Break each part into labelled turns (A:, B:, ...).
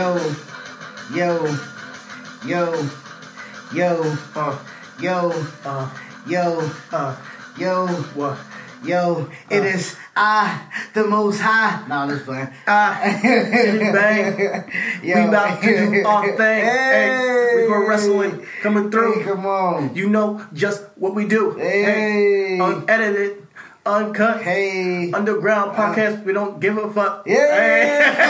A: Yo, yo, yo, yo,
B: Uh,
A: yo,
B: uh,
A: yo,
B: uh,
A: yo,
B: what?
A: yo. It
B: Uh.
A: is I, the Most High. I'm just playing.
B: Ah, Jimmy Bang.
A: Yo.
B: We about to do our thing. Hey, we go wrestling coming through.
A: Hey, come on.
B: You know just what we do.
A: Hey.
B: unedited, uncut,
A: Hey.
B: underground podcast. we don't give a fuck. Yeah. Hey.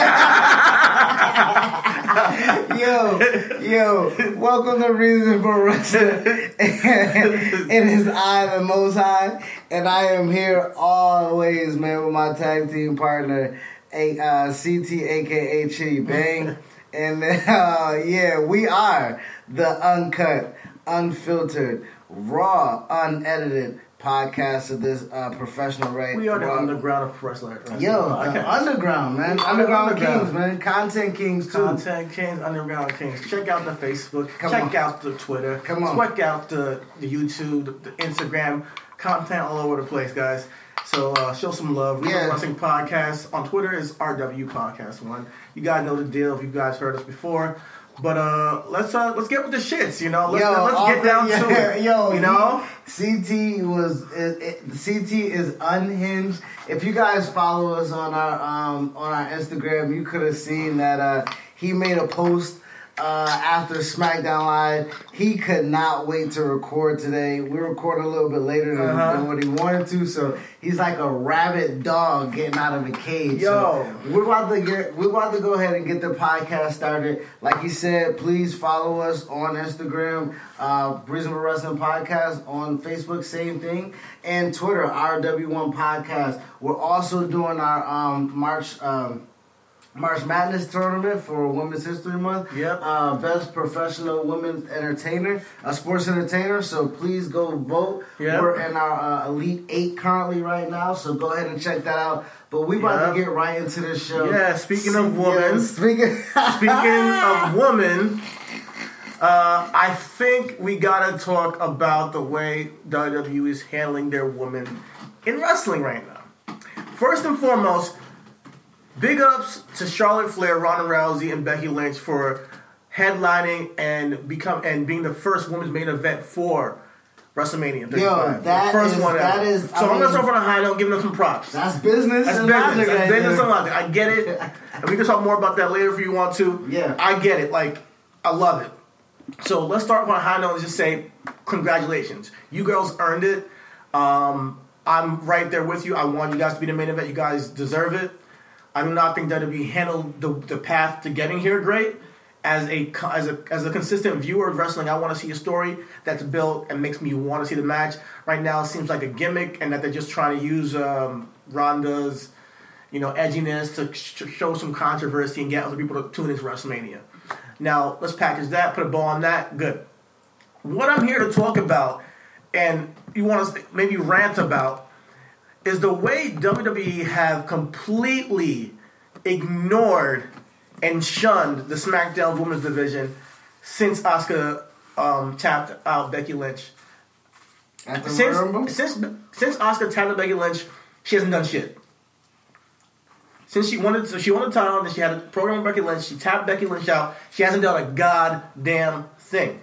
A: yo, yo, welcome to Reason for Wrestling. it is I, the Most High, and I am here always, man, with my tag team partner, a uh, CT, aka Chidi Bang, and uh, yeah, we are the uncut, unfiltered, raw, unedited podcast of this uh, professional right.
B: we are the underground of wrestling.
A: Yo,
B: Okay.
A: the underground, man. Underground,
B: underground.
A: Kings, man. Content Kings, too.
B: Content Kings, Underground Kings. Check out the Facebook.
A: Come
B: check
A: on.
B: out the Twitter.
A: Come on.
B: Check out the, the YouTube, the, the Instagram. Content all over the place, guys. So uh, show some love. Real
A: Yeah.
B: Wrestling Podcast on Twitter is RW Podcast One. You guys know the deal if you guys heard us before. But uh, let's uh, let's get with the shits, you know. Let's,
A: Yo,
B: let's get down
A: yeah,
B: to it.
A: Yo,
B: you know.
A: CT was it, it, CT is unhinged. If you guys follow us on our um on our Instagram, you could have seen that uh he made a post uh after SmackDown Live. He could not wait to record today. We recorded a little bit later than,
B: Uh-huh.
A: than what he wanted to, so he's like a rabid dog getting out of a cage.
B: Yo.
A: So we're about to get we're about to go ahead and get the podcast started. Like he said, please follow us on Instagram, uh Reasonable Wrestling Podcast on Facebook, same thing, and Twitter, RW1 Podcast. We're also doing our um March um March Madness tournament for Women's History Month.
B: Yep.
A: Uh, best professional women's entertainer, a sports entertainer. So please go vote.
B: Yep.
A: We're in our uh, Elite Eight currently right now. So go ahead and check that out. But we about
B: Yep.
A: to get right into this show.
B: Yeah, speaking of
A: Yeah,
B: women.
A: speaking.
B: Speaking of women, uh, I think we gotta talk about the way WWE is handling their women in wrestling right now. First and foremost, big ups to Charlotte Flair, Ronda Rousey, and Becky Lynch for headlining and become and being the first women's main event for WrestleMania 35.
A: Yo, that
B: the first
A: is-
B: one
A: that
B: ever.
A: is-
B: so
A: I
B: I'm gonna start from a high note, giving them some props.
A: That's business.
B: That's business.
A: logic
B: That's
A: right
B: business and logic. I get it. And we can talk more about that later if you want to.
A: Yeah.
B: I get it. Like, I love it. So let's start on a high note and just say, congratulations. You girls earned it. Um, I'm right there with you. I want you guys to be the main event. You guys deserve it. I do not think WWE handled the, the path to getting here great. As a as a as a consistent viewer of wrestling, I want to see a story that's built and makes me want to see the match. Right now, it seems like a gimmick, and that they're just trying to use um, Ronda's you know, edginess to sh- show some controversy and get other people to tune into WrestleMania. Now, let's package that, put a bow on that. Good. What I'm here to talk about, and you want to maybe rant about, is the way WWE have completely ignored and shunned the SmackDown Women's Division since Asuka um, tapped out Becky Lynch. Since since since Asuka tapped out Becky Lynch, she hasn't done shit. Since she wanted, so she won the title, and then she had a program with Becky Lynch. She tapped Becky Lynch out. She hasn't done a goddamn thing.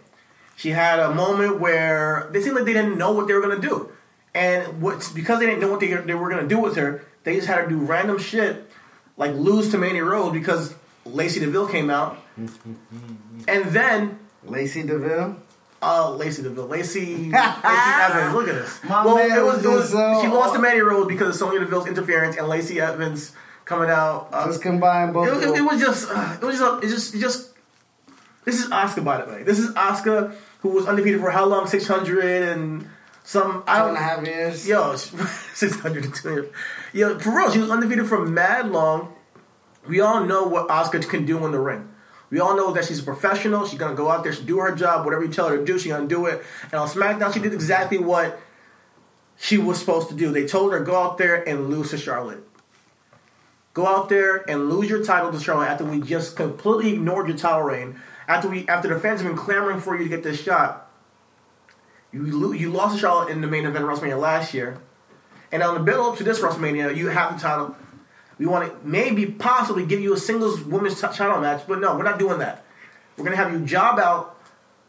B: She had a moment where they seemed like they didn't know what they were gonna do, and what's because they didn't know what they, they were gonna do with her. They just had her do random shit, like lose to Mandy Rose because Lacey DeVille came out, and then
A: Lacey DeVille.
B: uh, Lacey DeVille, Lacey, Lacey Evans. Look at this.
A: My
B: well,
A: man
B: it was, it was
A: so-
B: she lost to Mandy Rose because of Sonya Deville's interference and Lacey Evans coming out. Uh,
A: Let's combine both.
B: it, it, it was just, uh, it was just, it just, it just. This is Asuka, by the way. This is Asuka, who was undefeated for how long? Six hundred and some. I don't
A: and a half years.
B: Yo, six hundred and two. Yo, for real, she was undefeated for mad long. We all know what Asuka can do in the ring. We all know that she's a professional. She's gonna go out there, she do her job. Whatever you tell her to do, she's gonna do it. And on SmackDown, she did exactly what she was supposed to do. They told her go out there and lose to Charlotte. Go out there and lose your title to Charlotte after we just completely ignored your title reign. After we, after the fans have been clamoring for you to get this shot, you you lost to Charlotte in the main event of WrestleMania last year, and on the build up to this WrestleMania, you have the title. We want to maybe possibly give you a singles women's t- title match, but no, we're not doing that. We're gonna have you job out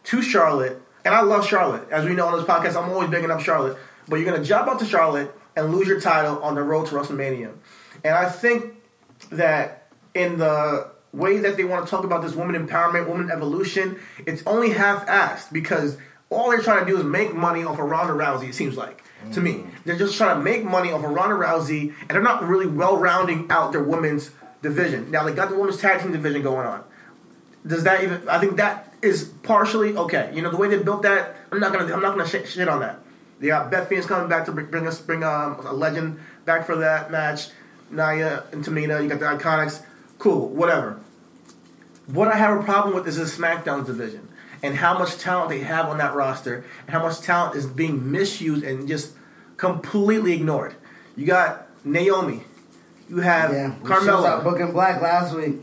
B: to Charlotte, and I love Charlotte. As we know on this podcast, I'm always bigging up Charlotte. But you're gonna job out to Charlotte and lose your title on the road to WrestleMania. And I think that in the way that they want to talk about this woman empowerment, woman evolution, it's only half-assed because all they're trying to do is make money off of Ronda Rousey. It seems like to me, they're just trying to make money off of Ronda Rousey, and they're not really well rounding out their women's division. Now they got the women's tag team division going on. Does that even? I think that is partially okay. You know the way they built that. I'm not gonna. I'm not gonna sh- shit on that. They got Beth Phoenix coming back to bring, bring us bring um, a legend back for that match. Nia and Tamina. You got the Iconics. Cool. Whatever. What I have a problem with is the SmackDown division and how much talent they have on that roster and how much talent is being misused and just completely ignored. You got Naomi. You have
A: Yeah, we was out
B: Carmella.
A: booking black last week.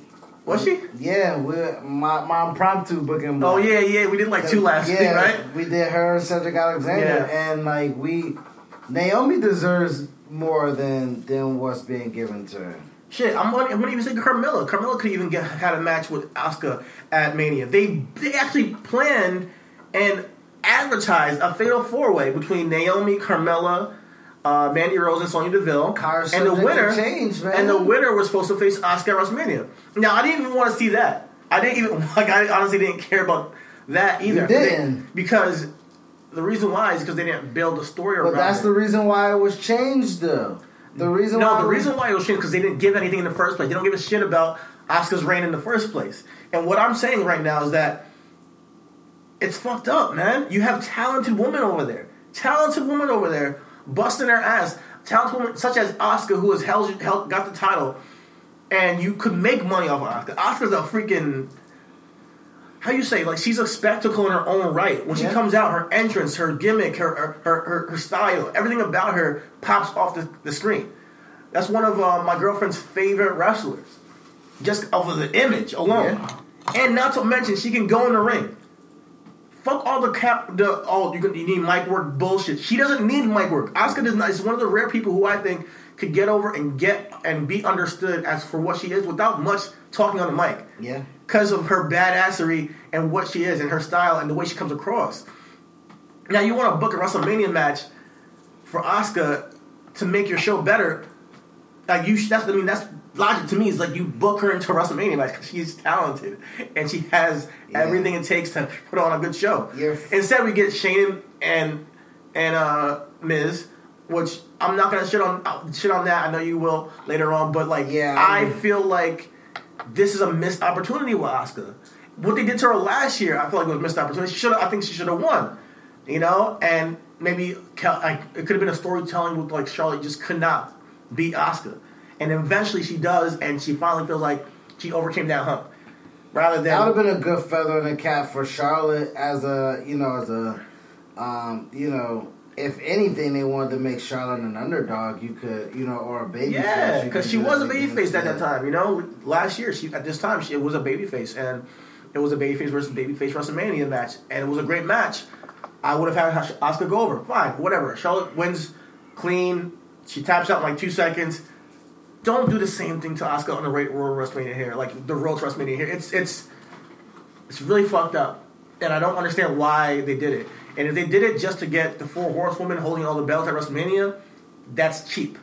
B: Was she?
A: Yeah, we my my impromptu booking. Black.
B: Oh yeah, yeah. We did like two last
A: yeah,
B: week, right?
A: We did her, Cedric Alexander,
B: Yeah.
A: and like we, Naomi deserves more than than what's being given to her.
B: Shit, I'm gonna, I'm gonna even say Carmella. Carmella could even get had a match with Asuka at Mania. They they actually planned and advertised a fatal four way between Naomi, Carmella, uh, Mandy Rose, and Sonya Deville.
A: Car's
B: and the winner
A: change, man.
B: and the winner was supposed to face Asuka at WrestleMania. Now I didn't even want to see that. I didn't even like. I honestly didn't care about that either.
A: You didn't.
B: because the reason why is because they didn't build a story
A: But
B: around.
A: But that's
B: it.
A: the reason why it was changed, though. The reason
B: No,
A: why
B: the reason why it was shit because they didn't give anything in the first place. They don't give a shit about Asuka's reign in the first place. And what I'm saying right now is that it's fucked up, man. You have talented women over there, talented women over there, busting their ass. Talented women such as Asuka, who has held, held got the title, and you could make money off of Asuka. Asuka's a freaking how you say like she's a spectacle in her own right. When she
A: Yeah.
B: comes out, her entrance, her gimmick, her her, her, her, style, everything about her pops off the, the screen. That's one of uh, my girlfriend's favorite wrestlers, just off of the image alone. And not to mention, she can go in the ring. Fuck all the cap, the all you, can, you need mic work bullshit. She doesn't need mic work. Asuka does not. Is one of the rare people who I think could get over and get and be understood as for what she is without much talking on the mic
A: Yeah.
B: Because of her badassery and what she is and her style and the way she comes across. Now you want to book a WrestleMania match for Asuka to make your show better. Like you, that's I mean that's logic to me. Is like you book her into a WrestleMania match because she's talented and she has
A: Yeah.
B: everything it takes to put on a good show.
A: You're-
B: Instead, we get Shane and and uh, Miz, which I'm not gonna shit on uh, shit on that. I know you will later on, but like
A: Yeah,
B: I
A: I'm-
B: feel like this is a missed opportunity with Asuka. What they did to her last year, I feel like it was a missed opportunity. She should, I think, she should have won. You know, and maybe like, it could have been a storytelling with like Charlotte just could not beat Asuka, and eventually she does, and she finally feels like she overcame that hump. Rather than
A: That would have been a good feather in the cap for Charlotte as a, you know, as a, um, you know, if anything, they wanted to make Charlotte an underdog. You could, you know, or a baby.
B: Yeah, because she was a baby face at that time. You know, last year she at this time she it was a baby face, and it was a baby face versus baby face WrestleMania match, and it was a great match. I would have had Asuka go over. Fine, whatever. Charlotte wins clean. She taps out in like two seconds. Don't do the same thing to Asuka on the right Royal WrestleMania here, like the Royal WrestleMania here. It's it's it's really fucked up, and I don't understand why they did it. And if they did it just to get the four horsewomen holding all the belts at WrestleMania, that's cheap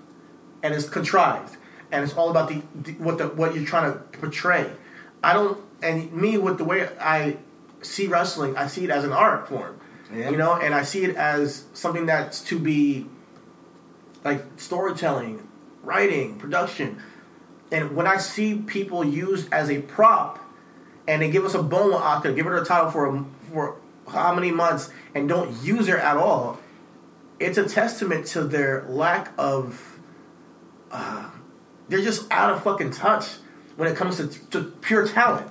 B: and it's contrived and it's all about the, the what the what you're trying to portray. I don't and me with the way I see wrestling, I see it as an art form.
A: Yeah.
B: You know, and I see it as something that's to be like storytelling, writing, production. And when I see people used as a prop and they give us a bone with Asuka, give her a title for a, for how many months and don't use her at all, it's a testament to their lack of. Uh, they're just out of fucking touch when it comes to, to pure talent.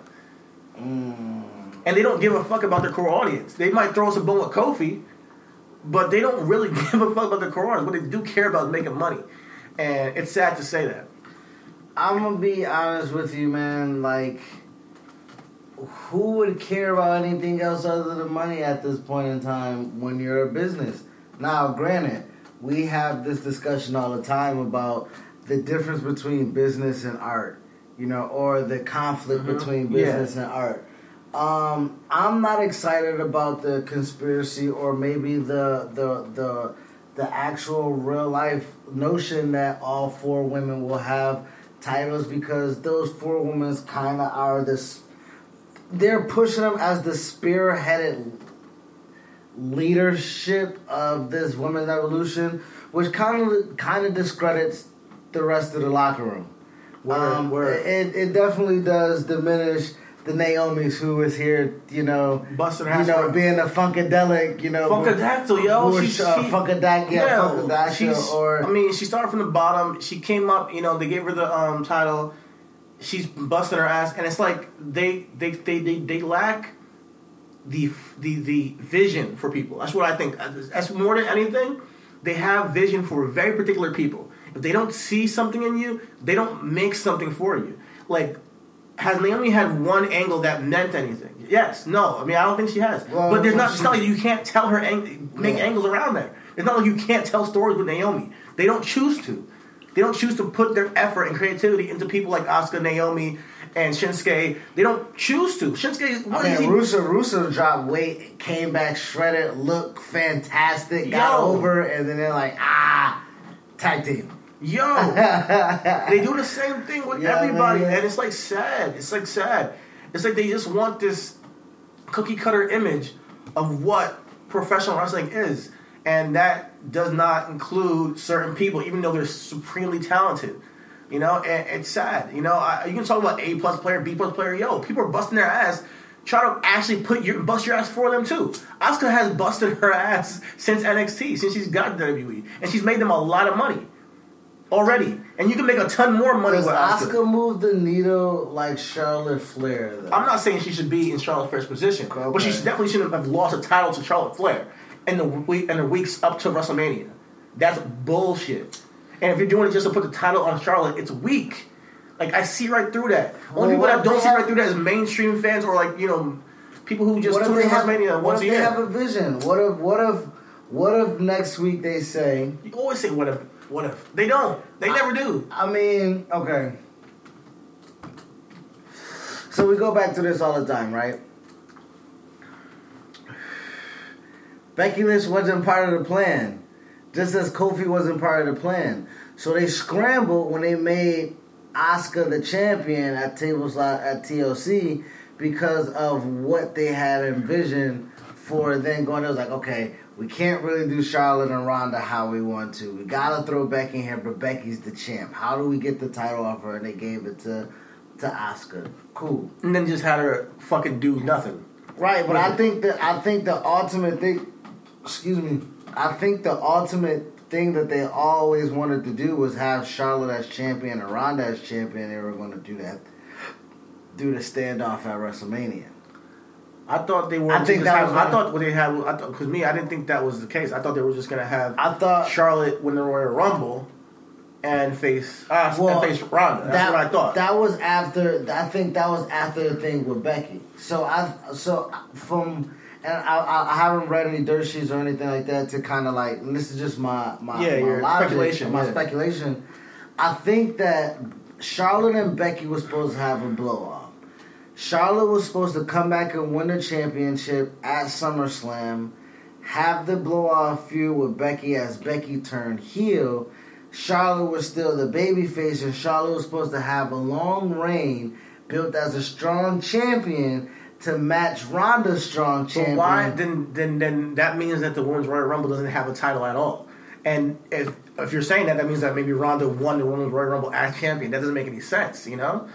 B: And they don't give a fuck about their core audience. They might throw us a bone with Kofi, but they don't really give a fuck about their core audience. What they do care about is making money. And it's sad to say that.
A: I'm gonna be honest with you, man. Like, who would care about anything else other than money at this point in time when you're a business? Now, granted, we have this discussion all the time about the difference between business and art, you know, or the conflict
B: Mhm.
A: between
B: Yeah.
A: business and art. Um, I'm not excited about the conspiracy or maybe the the the the actual real life notion that all four women will have titles because those four women kind of are this. They're pushing them as the spearheaded leadership of this women's evolution, which kind of kind of discredits the rest of the locker room.
B: Word,
A: Um,
B: word.
A: It it definitely does diminish the Naomi's who is here, you know,
B: Busting her
A: you know, being a funkadelic, you know,
B: Funkadactyl, yo. She,
A: is, uh,
B: she,
A: funkadac, yeah, funkadactyl, or
B: I mean, she started from the bottom. She came up. You know, they gave her the um, title. She's busting her ass, and it's like they they they they, they lack the the the vision for people. That's what I think. That's more than anything. They have vision for very particular people. If they don't see something in you, they don't make something for you. Like, has Naomi had one angle that meant anything? Yes, no. I mean, I don't think she has.
A: Well,
B: but there's not. It's not like you can't tell her ang- make
A: Yeah.
B: angles around there. It's not like you can't tell stories with Naomi. They don't choose to. They don't choose to put their effort and creativity into people like Asuka, Naomi, and Shinsuke. They don't choose to. Shinsuke, what
A: I
B: is
A: mean,
B: he?
A: Russo Russo dropped weight, came back shredded, looked fantastic, got over, and then they're like, ah, tag team.
B: Yo, they do the same thing with
A: Yeah,
B: everybody,
A: man.
B: and it's like sad. It's like sad. It's like they just want this cookie cutter image of what professional wrestling is, and that does not include certain people, even though they're supremely talented. You know, and it's sad. You know, I, you can talk about A plus player, B plus player. Yo, people are busting their ass. Try to actually put your bust your ass for them too. Asuka has busted her ass since NXT, since she's got WWE, and she's made them a lot of money already, and you can make a ton more money
A: Does
B: with Asuka.
A: Oscar move the needle like Charlotte Flair? Though?
B: I'm not saying she should be in Charlotte Flair's position, but she definitely shouldn't have lost a title to Charlotte Flair in the week in the weeks up to WrestleMania. That's bullshit. And if you're doing it just to put the title on Charlotte, it's weak. Like I see right through that. Only
A: Well,
B: people that don't see
A: have-
B: right through that is mainstream fans or like you know people who just
A: what if
B: tune
A: they
B: in
A: have,
B: WrestleMania
A: what
B: once
A: if
B: a
A: they
B: year.
A: have a vision? What if what if what if next week they say?
B: you always say what if, what if they don't? They never do.
A: I mean, okay. So we go back to this all the time, right? Becky Lynch wasn't part of the plan, just as Kofi wasn't part of the plan. So they scrambled when they made Asuka the champion at tables at TLC because of what they had envisioned for then going. It was like, okay, we can't really do Charlotte and Ronda how we want to. We gotta throw Becky in here, but Becky's the champ. How do we get the title off her? And they gave it to to Asuka. Cool.
B: And then just had her fucking do nothing.
A: Right, but I think that I think the ultimate thing, excuse me, I think the ultimate thing that they always wanted to do was have Charlotte as champion and Ronda as champion. They were going to do that, do the standoff at WrestleMania.
B: I thought they were.
A: I think that was
B: I thought what they had. I thought because me, I didn't think that was the case. I thought they were just gonna have
A: I thought
B: Charlotte win the Royal Rumble and face uh,
A: Well,
B: and face Ronda. That's
A: that,
B: what I thought.
A: That was after. I think that was after the thing with Becky. So I so from. And I, I, I haven't read any dirt sheets or anything like that to kind of like. This is just my my,
B: Yeah,
A: my logic,
B: speculation,
A: My
B: yeah.
A: speculation. I think that Charlotte and Becky was supposed to have a blow off. Charlotte was supposed to come back and win the championship at SummerSlam, have the blow off feud with Becky as Becky turned heel. Charlotte was still the babyface, and Charlotte was supposed to have a long reign built as a strong champion to match Ronda's strong champion.
B: But why then? Then then that means that the Women's Royal Rumble doesn't have a title at all. And if if you're saying that, that means that maybe Ronda won the Women's Royal Rumble as champion. That doesn't make any sense, you know.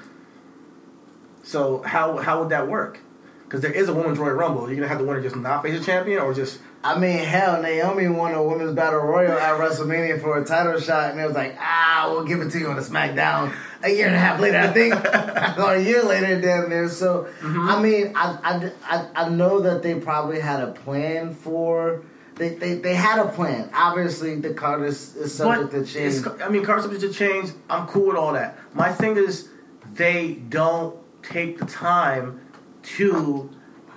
B: So how how would that work? Because there is a Women's Royal Rumble. You're gonna have the winner just not face a champion, or just
A: I mean, hell, Naomi won a women's battle royal at WrestleMania for a title shot, and it was like, ah, we'll give it to you on the SmackDown a year and a half later, I think, or a year later, damn near. So, mm-hmm. I mean, I, I, I, I know that they probably had a plan for. They, they, they had a plan. Obviously, the card is, is subject to change.
B: I mean, card subject to change. I'm cool with all that. My thing is, they don't take the time to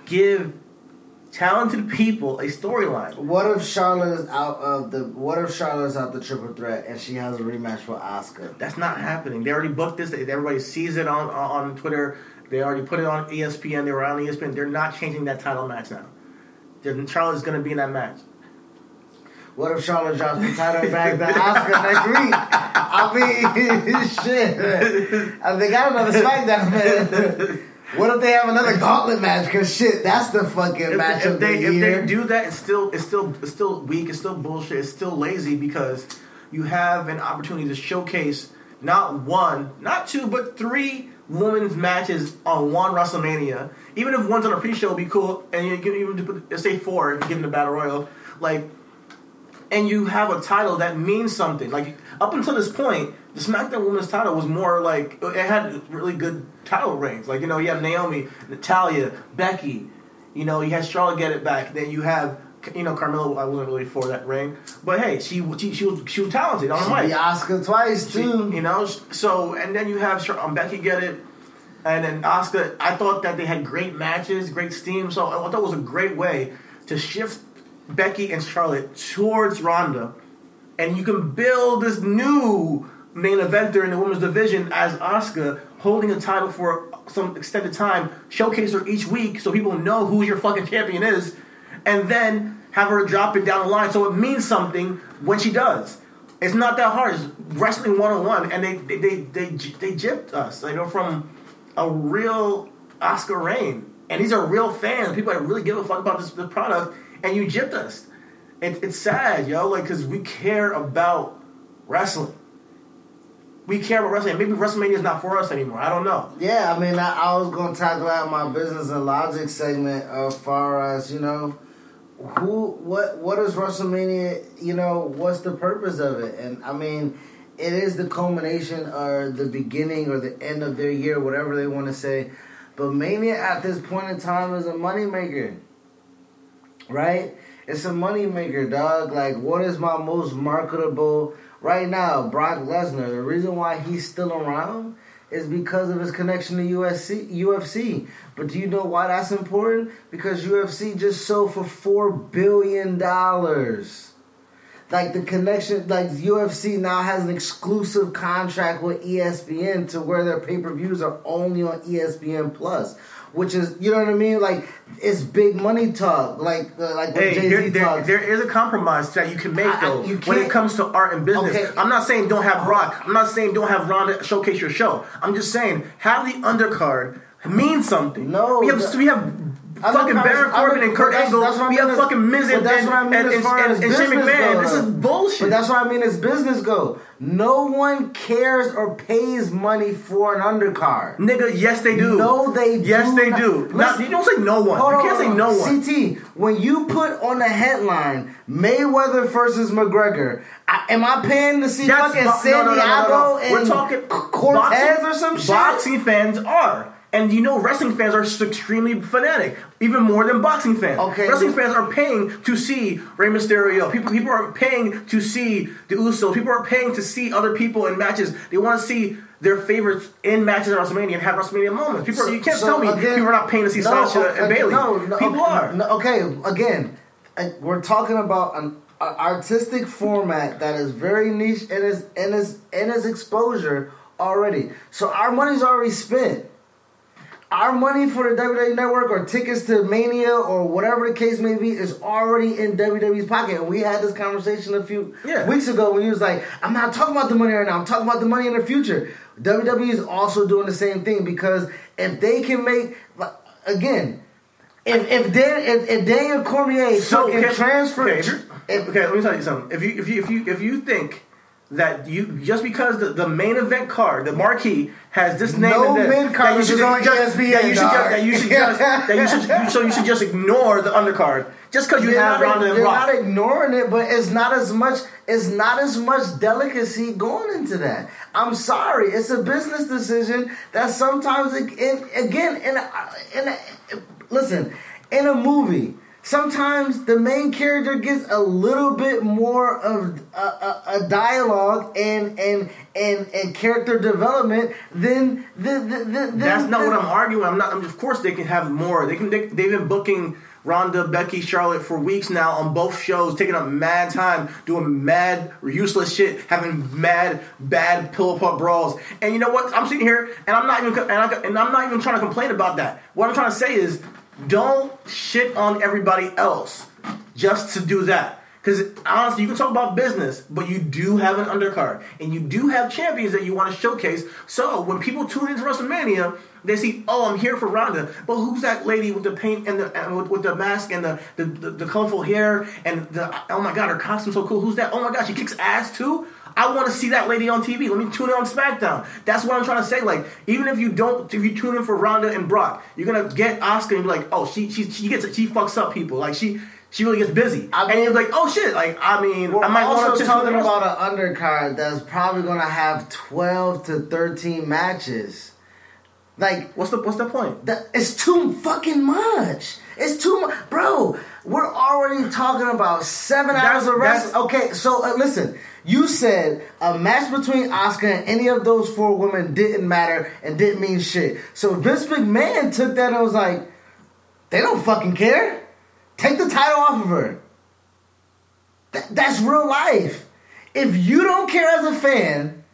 B: give talented people a storyline.
A: What if Charlotte is out of the? What if Charlotte's out the triple threat and she has a rematch with Asuka?
B: That's not happening. They already booked this. Everybody sees it on on Twitter. They already put it on ESPN. They were on ESPN. They're not changing that title match now. Charlotte's going to be in that match.
A: What if Charlotte drops the title back to Asuka next week? I mean, shit. I they got another SmackDown man. What if they have another gauntlet match? Cause shit, that's the fucking
B: If,
A: match
B: if
A: of
B: they
A: the
B: if
A: year.
B: they do that, it's still it's still it's still weak. It's still bullshit. It's still lazy because you have an opportunity to showcase not one, not two, but three women's matches on one WrestleMania. Even if one's on a pre-show, be cool. And you can even put say four if you give them the battle royal, like. And you have a title that means something. Like up until this point, the SmackDown Women's title was more like it had really good title reigns. Like you know, you have Naomi, Natalya, Becky. You know, you had Charlotte get it back. Then you have you know Carmella. I wasn't really for that reign, but hey, she she, she was she was talented on the
A: She
B: mic.
A: Asuka twice
B: She-
A: too.
B: you know, so and then you have um, Becky get it, and then Asuka, I thought that they had great matches, great steam. So I thought it was a great way to shift Becky and Charlotte towards Ronda, and you can build this new main eventer in the women's division as Asuka holding a title for some extended time, showcase her each week so people know who your fucking champion is, and then have her drop it down the line so it means something when she does. It's not that hard. It's wrestling one on one, and they they they they, they gypped us. You know, from a real Asuka reign, and these are real fans, people that really give a fuck about this, product, and you gypped us. It, it's sad, yo, like because we care about wrestling. We care about wrestling. Maybe WrestleMania is not for us anymore. I don't know.
A: Yeah, I mean, I, I was gonna tackle out my business and logic segment as far as you know, who, what, what is WrestleMania? You know, what's the purpose of it? And I mean, it is the culmination or the beginning or the end of their year, whatever they want to say. But Mania at this point in time is a moneymaker, right? It's a moneymaker, dog. Like, what is my most marketable right now? Brock Lesnar. The reason why he's still around is because of his connection to USC, UFC. But do you know why that's important? Because UFC just sold for four billion dollars. Like the connection, like UFC now has an exclusive contract with ESPN to where their pay per views are only on ESPN Plus, which is you know what I mean. Like it's big money talk, like uh, like
B: Hey,
A: Jay Z
B: there,
A: talks.
B: there is a compromise that you can make
A: I-
B: though when it comes to art and business.
A: Okay.
B: I'm not saying don't have Rock. I'm not saying don't have Ronda showcase your show. I'm just saying have the undercard mean something.
A: No,
B: we have
A: the-
B: we have
A: I'm
B: fucking Baron Corbin and Kurt
A: that's-
B: Angle.
A: that's what
B: We have fucking Miz and,
A: that's
B: and,
A: what I mean
B: and, and, and, and Shane McMahon.
A: goes.
B: This is bullshit.
A: But that's what I mean as business go. No one cares or pays money for an undercard.
B: Nigga, yes they do.
A: No, they
B: Yes,
A: do Yes,
B: they
A: not.
B: do.
A: Listen-
B: you don't say no one.
A: Hold
B: you
A: on,
B: can't say no one.
A: CT, when you put on the headline Mayweather versus McGregor, I, am I paying to see
B: That's
A: fucking
B: bo-
A: Santiago and
B: We're talking
A: Cortez
B: boxing-
A: or some shit?
B: Boxing fans are. And you know, wrestling fans are extremely fanatic, even more than boxing fans.
A: Okay.
B: Wrestling fans are paying to see Rey Mysterio. People, people are paying to see the Usos. People are paying to see other people in matches. They want to see their favorites in matches at WrestleMania and have WrestleMania moments. People, are, you can't
A: So,
B: tell me
A: again,
B: people are not paying to see
A: no,
B: Sasha
A: okay,
B: and Bailey.
A: No, no,
B: people
A: okay,
B: are.
A: okay, again, we're talking about an artistic format that is very niche in its in its in its exposure already. So our money's already spent. Our money for the WWE Network or tickets to Mania or whatever the case may be is already in WWE's pocket. And we had this conversation a few
B: Yeah.
A: weeks ago when he was like, I'm not talking about the money right now, I'm talking about the money in the future. WWE is also doing the same thing because if they can make, like, again, if if, Dan, if, if Daniel Cormier fucking
B: okay,
A: transfer,
B: Okay,
A: if,
B: okay, let me tell you something. If you if you if you if you think that you just because the, the main event card, the marquee has this name
A: No
B: and this,
A: mid-card
B: that you should just,
A: ESPN,
B: that you should just, that you should just that you should you, so you should just ignore the undercard just because you
A: You're
B: have
A: not,
B: Ronda and Rock.
A: you're not ignoring it, but it's not as much. It's not as much delicacy going into that. I'm sorry, it's a business decision that sometimes, it, in, again, in a, in a, listen, in a movie. Sometimes the main character gets a little bit more of a, a, a dialogue and and and and character development than the, the, the,
B: That's not what I'm arguing. I'm not. I'm, of course, they can have more. They can. They, they've been booking Ronda, Becky, Charlotte for weeks now on both shows, taking up mad time, doing mad useless shit, having mad bad pillow pop brawls. And you know what? I'm sitting here and I'm not even and, I, and I'm not even trying to complain about that. What I'm trying to say is, don't shit on everybody else just to do that. Because honestly, you can talk about business, but you do have an undercard, and you do have champions that you want to showcase. So when people tune into WrestleMania, they see, oh, I'm here for Ronda, but who's that lady with the paint and the and with, with the mask and the, the, the the colorful hair and the oh my god, her costume's so cool. Who's that? Oh my god, she kicks ass too. I want to see that lady on TV. Let me tune in on SmackDown. That's what I'm trying to say. Like, even if you don't, if you tune in for Ronda and Brock, you're gonna get Asuka and be like, oh, she she she gets she fucks up people. Like she she really gets busy.
A: I mean-
B: and you're like, oh shit. Like, I mean,
A: We're
B: I might want
A: also talking about an undercard that's probably gonna have twelve to thirteen matches. Like
B: What's the what's the point?
A: that, it's too fucking much. It's too much, bro. We're already talking about seven
B: That's-
A: hours of wrestling.
B: that's-
A: Okay, so uh, listen. You said a match between Asuka and any of those four women didn't matter and didn't mean shit. So Vince McMahon took that and was like, they don't fucking care. Take the title off of her. Th- that's real life. If you don't care as a fan,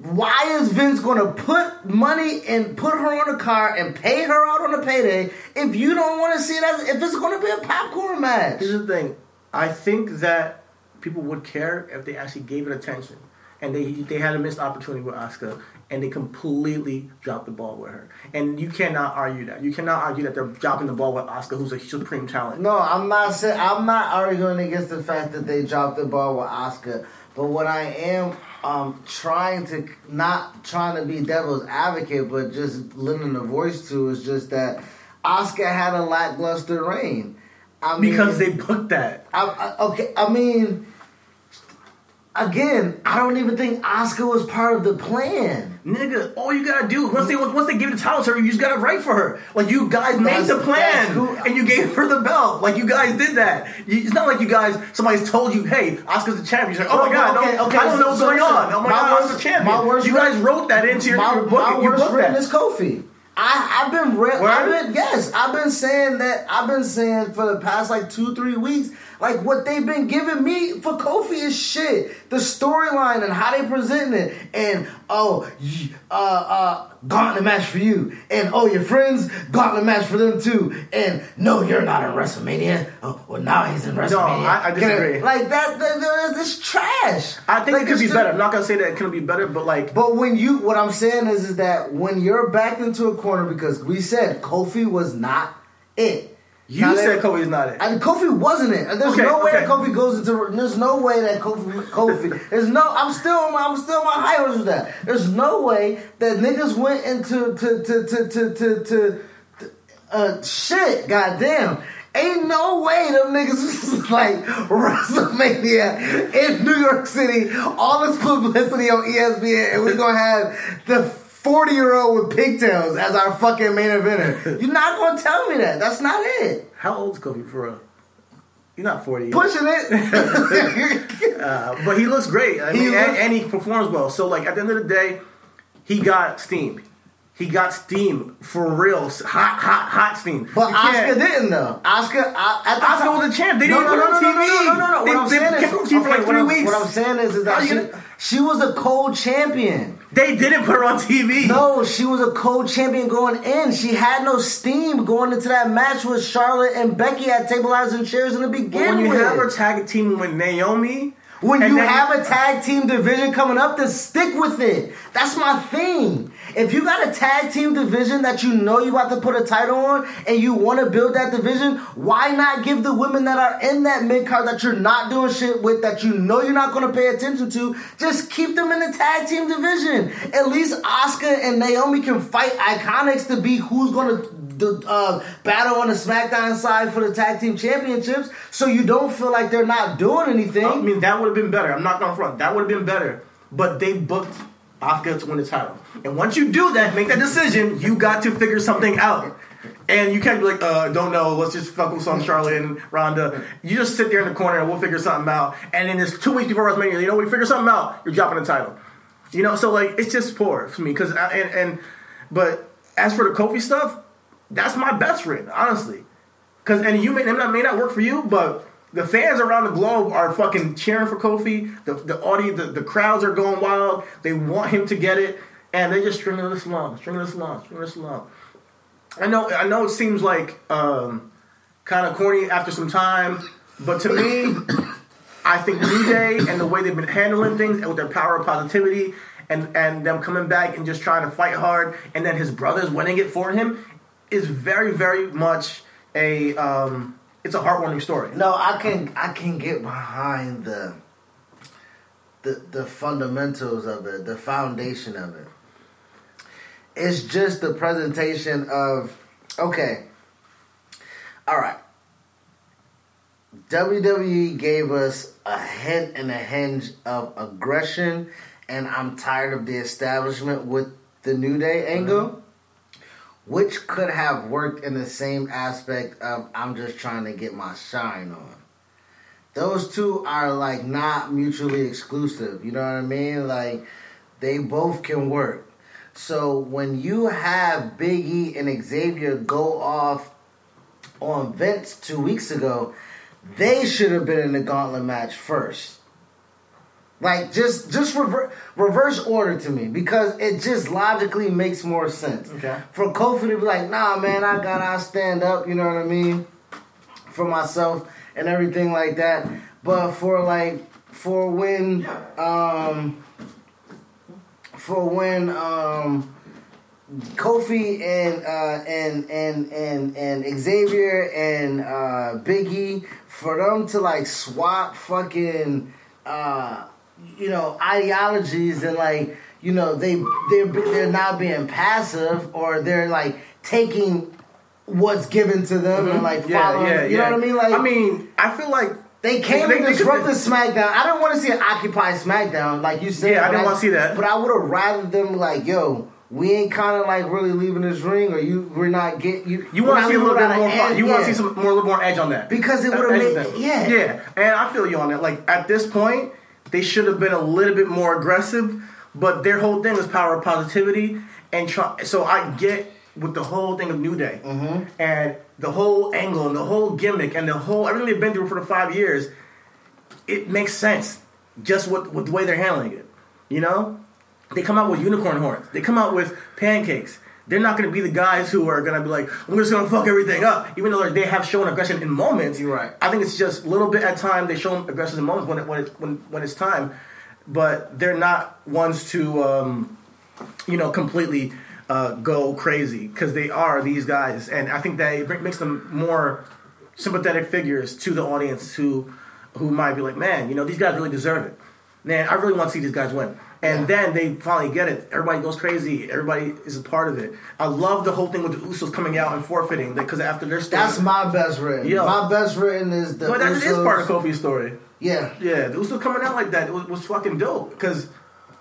A: why is Vince to put money and put her on a car and pay her out on a payday if you don't want to see it as if it's to be a popcorn match?
B: Here's the thing. I think that people would care if they actually gave it attention. And they they had a missed opportunity with Asuka, and they completely dropped the ball with her. And you cannot argue that. You cannot argue that they're dropping the ball with Asuka, who's a supreme talent.
A: No, I'm not saying I'm not arguing against the fact that they dropped the ball with Asuka. But what I am um, trying to not trying to be devil's advocate, but just lending a voice to is just that Asuka had a lackluster reign. I mean,
B: Because they booked that.
A: I, I, okay, I mean, again, I don't even think Asuka was part of the plan.
B: Nigga, all you gotta do once they once they give the title to her, you just gotta write for her. Like you guys made the plan
A: who-
B: and you gave her the belt. Like you guys did that. You, it's not like you guys somebody's told you, hey, Asuka's the champion. You're like, oh my god,
A: okay,
B: no,
A: okay,
B: I don't know what's
A: so
B: going on. Oh my,
A: my
B: god,
A: worst-
B: Asuka's champion.
A: my worst
B: you guys wrote that into your,
A: my,
B: your book.
A: my
B: you
A: worst written
B: that.
A: is Kofi. I, I've been re- I've been yes, I've been saying that I've been saying for the past like two, three weeks, like what they've been giving me for Kofi is shit. The storyline and how they present it, and oh, uh, uh, gauntlet match for you, and oh, your friends, gauntlet match for them too, and no, you're not in WrestleMania. Oh, well, now he's in WrestleMania.
B: I- I disagree.
A: Like that, that, that this trash.
B: I think
A: Like,
B: it could be
A: just-
B: better. I'm not gonna say that it couldn't be better, but like
A: but when you, what I'm saying is, is that when you're backed into a corner because we said Kofi was not it.
B: You said Kofi's not it.
A: And Kofi wasn't it. There's
B: Okay,
A: no way
B: okay.
A: that Kofi goes into. There's no way that Kofi. Kofi. There's no. I'm still. on my- I'm still on my high horse with that. There's no way that niggas went into to to to to to, to, uh shit. Goddamn. Ain't no way them niggas was like WrestleMania in New York City, all this publicity on ESPN, and we're gonna have the 40 year old with pigtails as our fucking main eventer. You're not gonna tell me that. That's not it.
B: How old's Kofi for real? You're not 40.
A: Pushing it.
B: Uh, but he looks great. I
A: He
B: mean, and,
A: look-
B: and he performs well. So, like at the end of the day, he got steam. He got steam for real, hot, hot, hot steam.
A: But
B: You
A: Asuka
B: can't-
A: didn't though. Asuka, I, at
B: Asuka
A: time-
B: was a champ. They
A: no,
B: didn't
A: no,
B: put
A: no,
B: on
A: no,
B: TV.
A: No, no, no, no.
B: They-
A: what I'm
B: they
A: saying
B: kept
A: is,
B: on TV for like
A: what
B: three
A: I'm-
B: weeks.
A: What I'm saying is, is that she,
B: gonna-
A: she was a co-champion.
B: They didn't put her on TV.
A: No, she was a co-champion going in. She had no steam going into that match with Charlotte and Becky at tables and chairs in the
B: But
A: beginning.
B: when you
A: with.
B: have her tag team with Naomi,
A: When
B: and
A: you
B: then-
A: have a tag team division coming up, then stick with it. That's my thing. If you got a tag team division that you know you about to put a title on and you want to build that division, why not give the women that are in that mid card that you're not doing shit with, that you know you're not going to pay attention to, just keep them in the tag team division. At least Asuka and Naomi can fight Iconics to be who's going to the uh, battle on the SmackDown side for the tag team championships, so you don't feel like they're not doing anything.
B: I mean, that would have been better. I'm not to front. That would have been better. But they booked Asuka to win the title. And once you do that, make that decision, you got to figure something out. And you can't be like, uh, don't know, let's just focus on Charlotte and Ronda. You just sit there in the corner and we'll figure something out. And then it's two weeks before WrestleMania, you know, we figure something out, you're dropping the title. You know, so like, it's just poor for me. Cause I, and, and, but as for the Kofi stuff, that's my best friend, honestly. Because and you may it may not work for you, but the fans around the globe are fucking cheering for Kofi. The the audience, the, the crowds are going wild. They want him to get it, and they're just stringing this along, stringing this along, stringing this along. I know, I know. It seems like um, kind of corny after some time, but to me, I think New Day and the way they've been handling things and with their power of positivity and and them coming back and just trying to fight hard, and then his brothers winning it for him is very, very much a. Um, it's a heartwarming story.
A: No, I can I can get behind the the the fundamentals of it, the foundation of it. It's just the presentation of okay. All right. WWE gave us a hint and a hinge of aggression, and I'm tired of the establishment with the New Day angle. Mm-hmm which could have worked in the same aspect of I'm just trying to get my shine on. Those two are like not mutually exclusive. You know what I mean? Like they both can work. So when you have Big E and Xavier go off on Vince two weeks ago, they should have been in the gauntlet match first. Like just just rever- reverse order to me because it just logically makes more sense.
B: Okay.
A: For Kofi to be like, nah, man, I gotta stand up. You know what I mean? For myself and everything like that. But for like for when um for when um Kofi and uh, and and and and Xavier and uh, Biggie for them to like swap fucking uh, you know ideologies and like you know they they're they're not being passive or they're like taking what's given to them mm-hmm. and like following. Yeah, yeah, you yeah. know what I mean? Like
B: I mean, I feel like
A: they came they, to disrupt the SmackDown. I don't want to see an Occupy SmackDown like you said.
B: Yeah, I didn't want to see that.
A: But I would have rather them like, yo, we ain't kind of like really leaving this ring, or you we're not get you.
B: You want to see a little bit more. Edge, you want to see some more, a little more edge on that
A: because it would have made yeah,
B: yeah. And I feel you on that. Like at this point, they should have been a little bit more aggressive, but their whole thing was power of positivity and try. So I get with the whole thing of New Day
A: mm-hmm.
B: and the whole angle and the whole gimmick and the whole everything they've been through for the five years. It makes sense just with, with the way they're handling it. You know, they come out with unicorn horns. They come out with pancakes they're not going to be the guys who are going to be like, I'm just going to fuck everything up. Even though they have shown aggression in moments.
A: You're right.
B: I think it's just a little bit at time. They show aggression in moments when it, when, it, when, when it's time. But they're not ones to, um, you know, completely uh, go crazy because they are these guys. And I think that it makes them more sympathetic figures to the audience who, who might be like, man, you know, these guys really deserve it. Man, I really want to see these guys win. And yeah. then they finally get it. Everybody goes crazy. Everybody is a part of it. I love the whole thing with the Usos coming out and forfeiting because after their story,
A: that's my best written. Yeah, my best written is the.
B: But that Usos. is part of Kofi's story.
A: Yeah,
B: yeah. The Usos coming out like that was, was fucking dope because.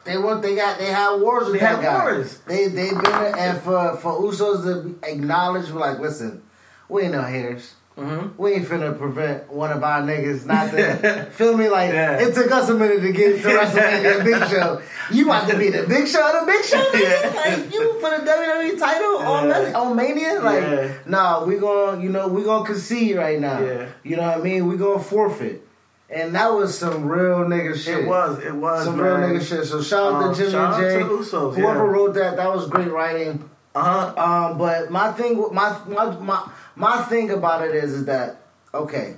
A: They want they got they had wars with
B: they
A: that
B: had
A: guy.
B: Wars.
A: They they been and for for Usos to acknowledge like listen, we ain't no haters.
B: Mm-hmm.
A: We ain't finna prevent one of our niggas not to feel me like yeah. it took us a minute to get to WrestleMania Big Show. You about to be the Big Show, of the Big Show, nigga? like you for the WWE title yeah. on on Mania? Like, yeah. nah, we gonna you know we gonna concede right now.
B: Yeah.
A: You know what I mean? We gonna forfeit. And that was some real nigga shit.
B: It was, it was
A: some
B: man.
A: real nigga shit. So shout out um, to Jimmy
B: shout
A: J. Whoever wrote that, that was great writing.
B: Uh huh.
A: Um, but my thing, my my my my thing about it is, is that okay,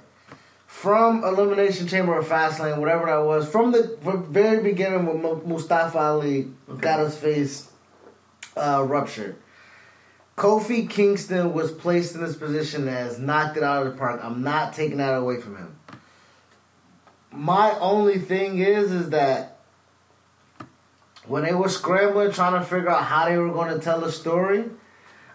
A: from Elimination Chamber or Fastlane, whatever that was, from the very beginning when Mustafa Ali okay. got his face uh, ruptured, Kofi Kingston was placed in this position that has knocked it out of the park. I'm not taking that away from him. My only thing is, is that when they were scrambling, trying to figure out how they were going to tell the story,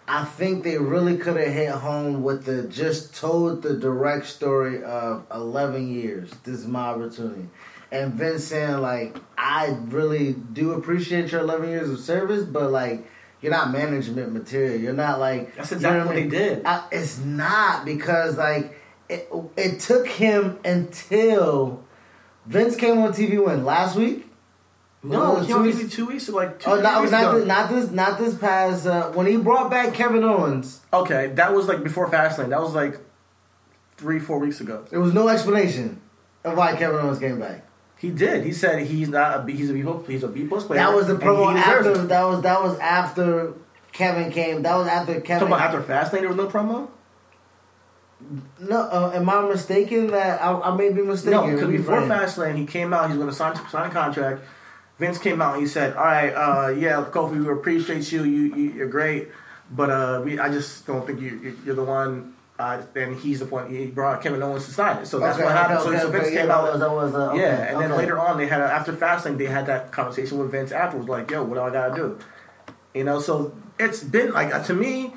A: I think they really could have hit home with the just told the direct story of 11 years. This is my opportunity. And Vince saying, like, I really do appreciate your 11 years of service, but, like, you're not management material. You're not, like.
B: That's exactly you know what, what they did.
A: I, it's not because, like, it, it took him until Vince came on TV when? Last week?
B: No, he only did two weeks, like two.
A: Oh, not,
B: weeks
A: not,
B: ago.
A: this, not this, not this past. Uh, when he brought back Kevin Owens.
B: Okay, that was like before Fastlane. That was like three, four weeks ago.
A: There was no explanation of why Kevin Owens came back.
B: He did. He said he's not a B, he's a B plus he's a B plus player.
A: That was the promo after.
B: it.
A: That was that was after Kevin came. That was after Kevin.
B: Talking about after Fastlane, there was no promo.
A: No, uh, am I mistaken? That I, I may be mistaken.
B: No, because
A: Be
B: before. Fastlane, he came out. He's going to sign sign a contract. Vince came out. and He said, "All right, uh, yeah, Kofi, we appreciate you. You, you you're great, but uh, we I just don't think you you- you're the one." Uh, and he's the point. He brought Kevin Owens to sign it. So that's
A: Okay,
B: what happened.
A: okay,
B: so, so
A: okay,
B: Vince
A: okay,
B: came out.
A: was- that was, uh,
B: yeah, and then later on, they had a, after Fastlane they had that conversation with Vince afterwards. Like, yo, what do I gotta do? You know, so it's been like uh, to me,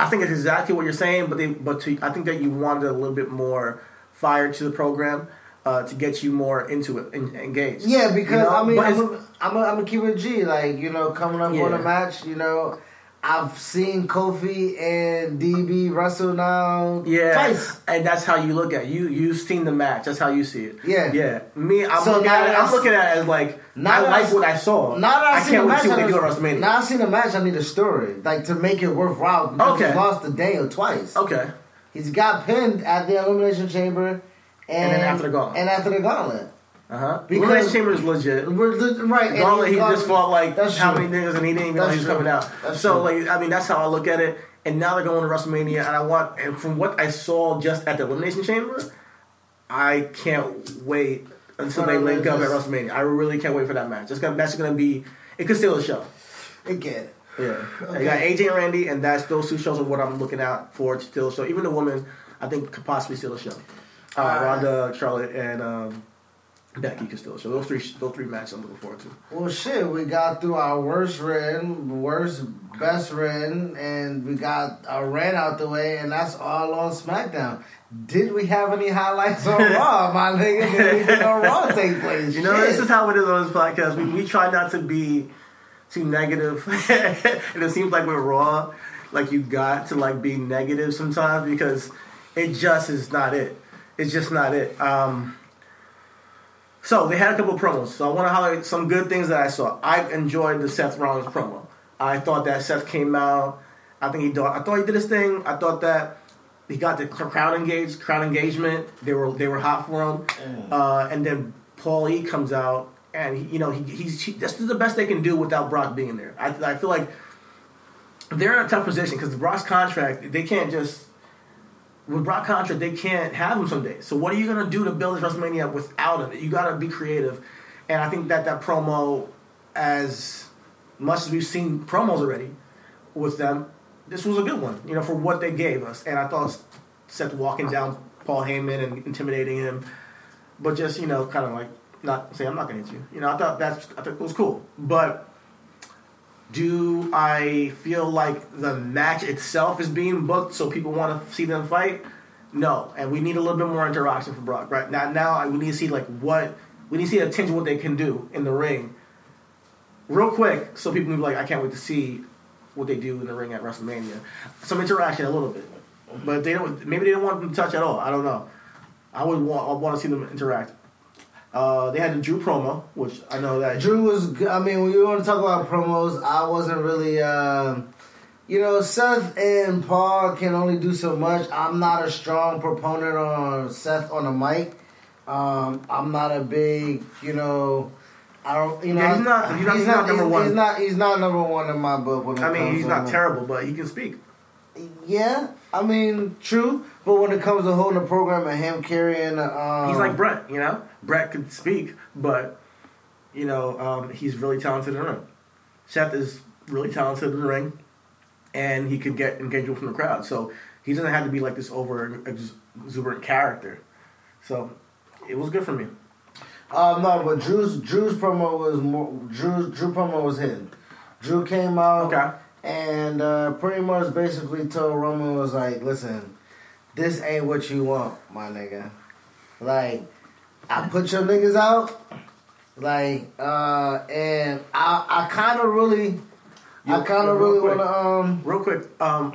B: I think it's exactly what you're saying, but they, but to, I think that you wanted a little bit more fire to the program uh, to get you more into it and engaged.
A: Yeah, because
B: You know?
A: I mean,
B: But
A: I'm
B: it's-
A: a, I'm a, I'm a keep it G. Like you know, coming up on
B: Yeah.
A: a match, you know, I've seen Kofi and DB Russell now
B: yeah,
A: twice.
B: and that's how you look at it. you. You've seen the match. That's how you see it.
A: Yeah.
B: yeah. Me, I'm
A: So
B: looking at it. I'm looking at it as like I like
A: I-
B: what I saw.
A: Now that
B: I
A: seen
B: can't
A: the
B: wait to see what
A: I
B: they do at WrestleMania.
A: Now I've seen the match. I need a story, like to make it worthwhile.
B: Okay.
A: he's lost to Daniel twice.
B: okay,
A: He's got pinned at the elimination chamber, and,
B: then after the gauntlet.
A: and after the gauntlet.
B: uh huh.
A: Because-
B: Elimination Chamber is legit.
A: We're li- right. and
B: Gauntlet, he
A: gone-
B: just fought like
A: That's
B: how
A: true.
B: many niggas and he didn't even know he was
A: true.
B: coming out.
A: That's
B: so
A: true.
B: like I mean that's how I look at it. And now they're going to WrestleMania, and I want and from what I saw just at the Elimination Chamber, I can't wait until they link up at WrestleMania. I really can't wait for that match. It's gonna that's gonna be it could steal the show.
A: It Again.
B: Yeah,
A: Okay.
B: you got AJ and Randy, and that's those two shows are what I'm looking out for to steal the show. Even the women, I think could possibly steal the show. Uh. Ronda, Charlotte, and um, Becky the show. Those three, those three matches I'm looking forward to.
A: Well, shit, we got through our worst written, worst, best written, and we got our rant out the way, and that's all on SmackDown. Did we have any highlights on Raw, my nigga? Did anything on Raw take place?
B: You know,
A: Shit.
B: this is how it is on this podcast. We, we try not to be too negative, and it seems like we're raw. Like you got to like be negative sometimes because it just is not it. It's just not it. Um, so they had a couple of promos. So I want to highlight some good things that I saw. I enjoyed the Seth Rollins promo. I thought that Seth came out. I think he thought. I thought he did his thing. I thought that he got the crowd engaged, crowd engagement. They were they were hot for him. Uh, and then Paul E comes out, and he, you know he, he's he, this is the best they can do without Brock being there. I, I feel like they're in a tough position because the Brock's contract they can't just with Brock contract they can't have him someday. So what are you gonna do to build this WrestleMania without him? You gotta be creative, and I think that that promo, as much as we've seen promos already with them, this was a good one. You know for what they gave us, and I thought Seth walking down Paul Heyman and intimidating him, but just you know kind of like not saying I'm not gonna hit you. You know I thought that's I thought it was cool, but. Do I feel like the match itself is being booked so people want to see them fight? No, and we need a little bit more interaction for Brock. Right now, now we need to see like what we need to see a tinge of what they can do in the ring, real quick, so people can be like, I can't wait to see what they do in the ring at WrestleMania. Some interaction, a little bit, but they don't. Maybe they don't want them to touch at all. I don't know. I would want I want to see them interact. Uh, they had the Drew promo, which I know that
A: Drew was. good. I mean, when you want to talk about promos, I wasn't really. Um, you know, Seth and Paul can only do so much. I'm not a strong proponent on Seth on the mic. Um, I'm not a big, you know. I don't, you know.
B: Yeah, he's not- he's not- he's not number one.
A: He's not. He's not number one in my book.
B: I mean, he's not terrible, but he can speak.
A: Yeah, I mean, true. But when it comes to holding a program and him carrying, um,
B: He's like Brett, you know. Brett could speak, but you know um, he's really talented in the ring. Seth is really talented in the ring, and he could get engagement from the crowd. So he doesn't have to be like this over exuberant character. So it was good for me.
A: Um, no, but Drew's Drew's promo was more Drew's Drew promo was hidden. Drew came out
B: Okay.
A: and uh, pretty much basically told Roman was like, "Listen, this ain't what you want, my nigga. Like, I put your niggas out, like, uh, and I I kind of really, I kind of really want to um."
B: Real quick, um,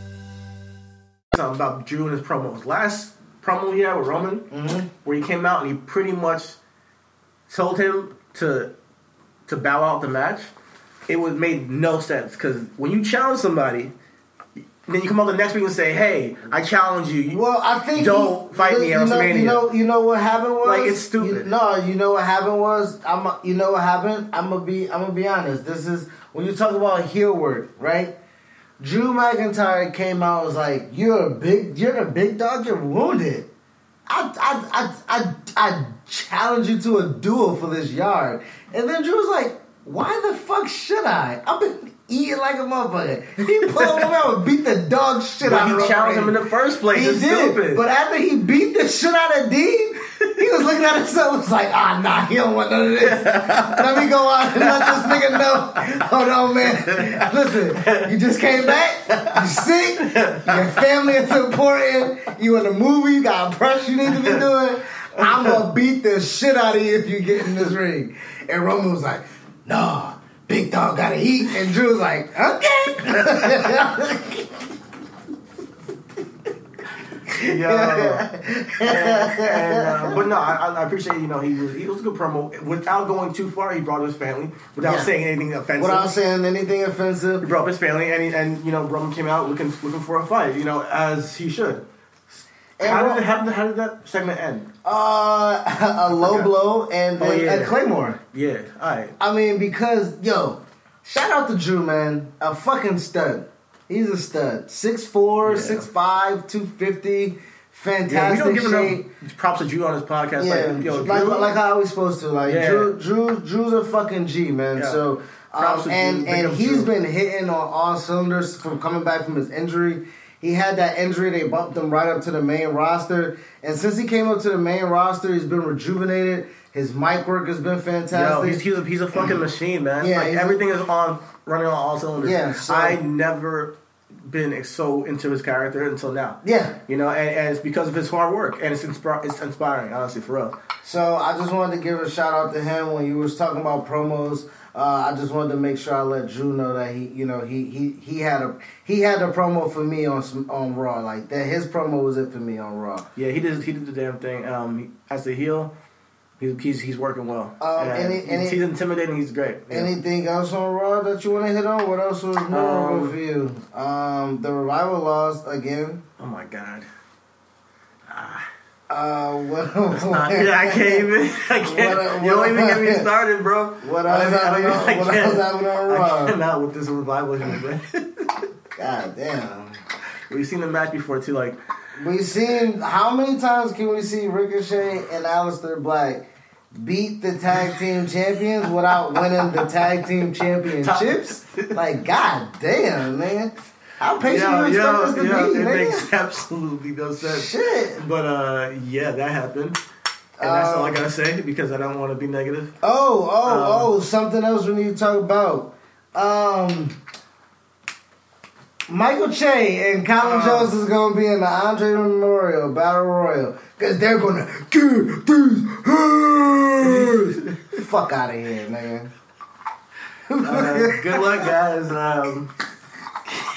B: Something about Drew and his promos. Last promo he had with Roman,
A: Mm-hmm.
B: where he came out and he pretty much told him to to bow out the match. It was made no sense because when you challenge somebody, then you come out the next week and say, "Hey, I challenge you." you
A: Well, I think
B: don't
A: he-
B: fight me at WrestleMania.
A: You know, you know what happened was
B: Like, it's stupid.
A: You, no, you know what happened was I'm. a- You know what happened? I'm gonna be. I'm gonna be honest. This is when you talk about heel work, right? Drew McIntyre came out was like, "You're a big. You're a big dog. You're wounded. I, I, I, I, I challenge you to a duel for this yard." And then Drew was like, "Why the fuck should I? Been." Eating like a motherfucker. He pulled him out and beat the dog shit
B: But
A: out of him.
B: he challenged him in the first place.
A: he did.
B: stupid.
A: But after he beat the shit out of Dean, he was looking at himself was like, ah, nah, he don't want none of this. let me go out and let this nigga know. Hold on, man. Listen, you just came back. You sick. Your family is important. You in a movie. You got a press you need to be doing. I'm gonna beat the shit out of you if you get in this ring. And Roman was like, nah. Big dog gotta eat, and Drew was like, okay.
B: Yo. and, and, uh, but no, I, I appreciate you know he was he was a good promo without going too far. He brought his family without
A: Yeah.
B: saying anything offensive.
A: Without saying anything offensive,
B: He brought up his family, and he, and you know Roman came out looking looking for a fight, you know, as he should.
A: And
B: How did, how did how did that segment end?
A: Uh, a low blow and,
B: Oh, yeah.
A: and Claymore.
B: Yeah, all right.
A: I mean, because yo, shout out to Drew, man, a fucking stud. He's a stud. 6'4",
B: Yeah.
A: 6'5", 250,
B: Yeah, we
A: fantastic
B: don't give
A: shape.
B: enough props to Drew on his podcast.
A: Yeah,
B: like, yo,
A: like,
B: Drew,
A: like I always supposed to. Like
B: Yeah.
A: Drew, Drew, Drew's a fucking G, man.
B: Yeah.
A: So,
B: Props
A: um, and
B: Drew.
A: And he's
B: Drew.
A: been hitting on all cylinders from coming back from his injury. He had that injury; they bumped him right up to the main roster, and since he came up to the main roster, he's been rejuvenated. His mic work has been
B: yo,
A: fantastic.
B: he's, he's, a, he's a fucking machine, man.
A: Yeah,
B: like
A: he's a-
B: everything is on running on all cylinders.
A: Yeah, so-
B: I never been so into his character until now.
A: yeah,
B: You know, and, and it's because of his hard work, and it's inspir- it's inspiring, honestly, for real.
A: So I just wanted to give a shout out to him when you was talking about promos. Uh, I just wanted to make sure I let Drew know that he, you know, he he he had a he had a promo for me on on Raw. Like that, his promo was it for me on Raw.
B: Yeah, he did. He did the damn thing. Um, as the heel, he, he's he's working well.
A: Um, any- any-
B: he's intimidating. He's great. Yeah.
A: Anything else on Raw that you want to hit on? What else was memorable
B: Um,
A: for you? Um, the revival lost again.
B: oh my god. Ah.
A: Uh, what?
B: Not- yeah, I can't even. I can't.
A: What-
B: you don't even get me started, bro.
A: what
B: I I
A: happened on-
B: I
A: what
B: can't-
A: else on Raw?
B: I cannot with this revival here, man.
A: God damn.
B: We've seen the match before too. Like,
A: We've seen how many times can we see Ricochet and Aleister Black beat the tag team champions without winning the tag team championships? Like, god damn, man. How patient
B: yeah,
A: you expect
B: yeah,
A: us to
B: yeah.
A: be,
B: It
A: nigga?
B: makes absolutely no sense.
A: Shit.
B: But uh, yeah, that happened, and that's all I
A: Um,
B: gotta say because I don't want to be negative.
A: Oh, oh,
B: Um,
A: oh, something else we need to talk about. Um Michael Che and Colin
B: Uh,
A: Jost is gonna be in the Andre Memorial Battle Royal. Cause they're gonna get these hands. Fuck out of here, man.
B: Uh, good luck, guys. Um,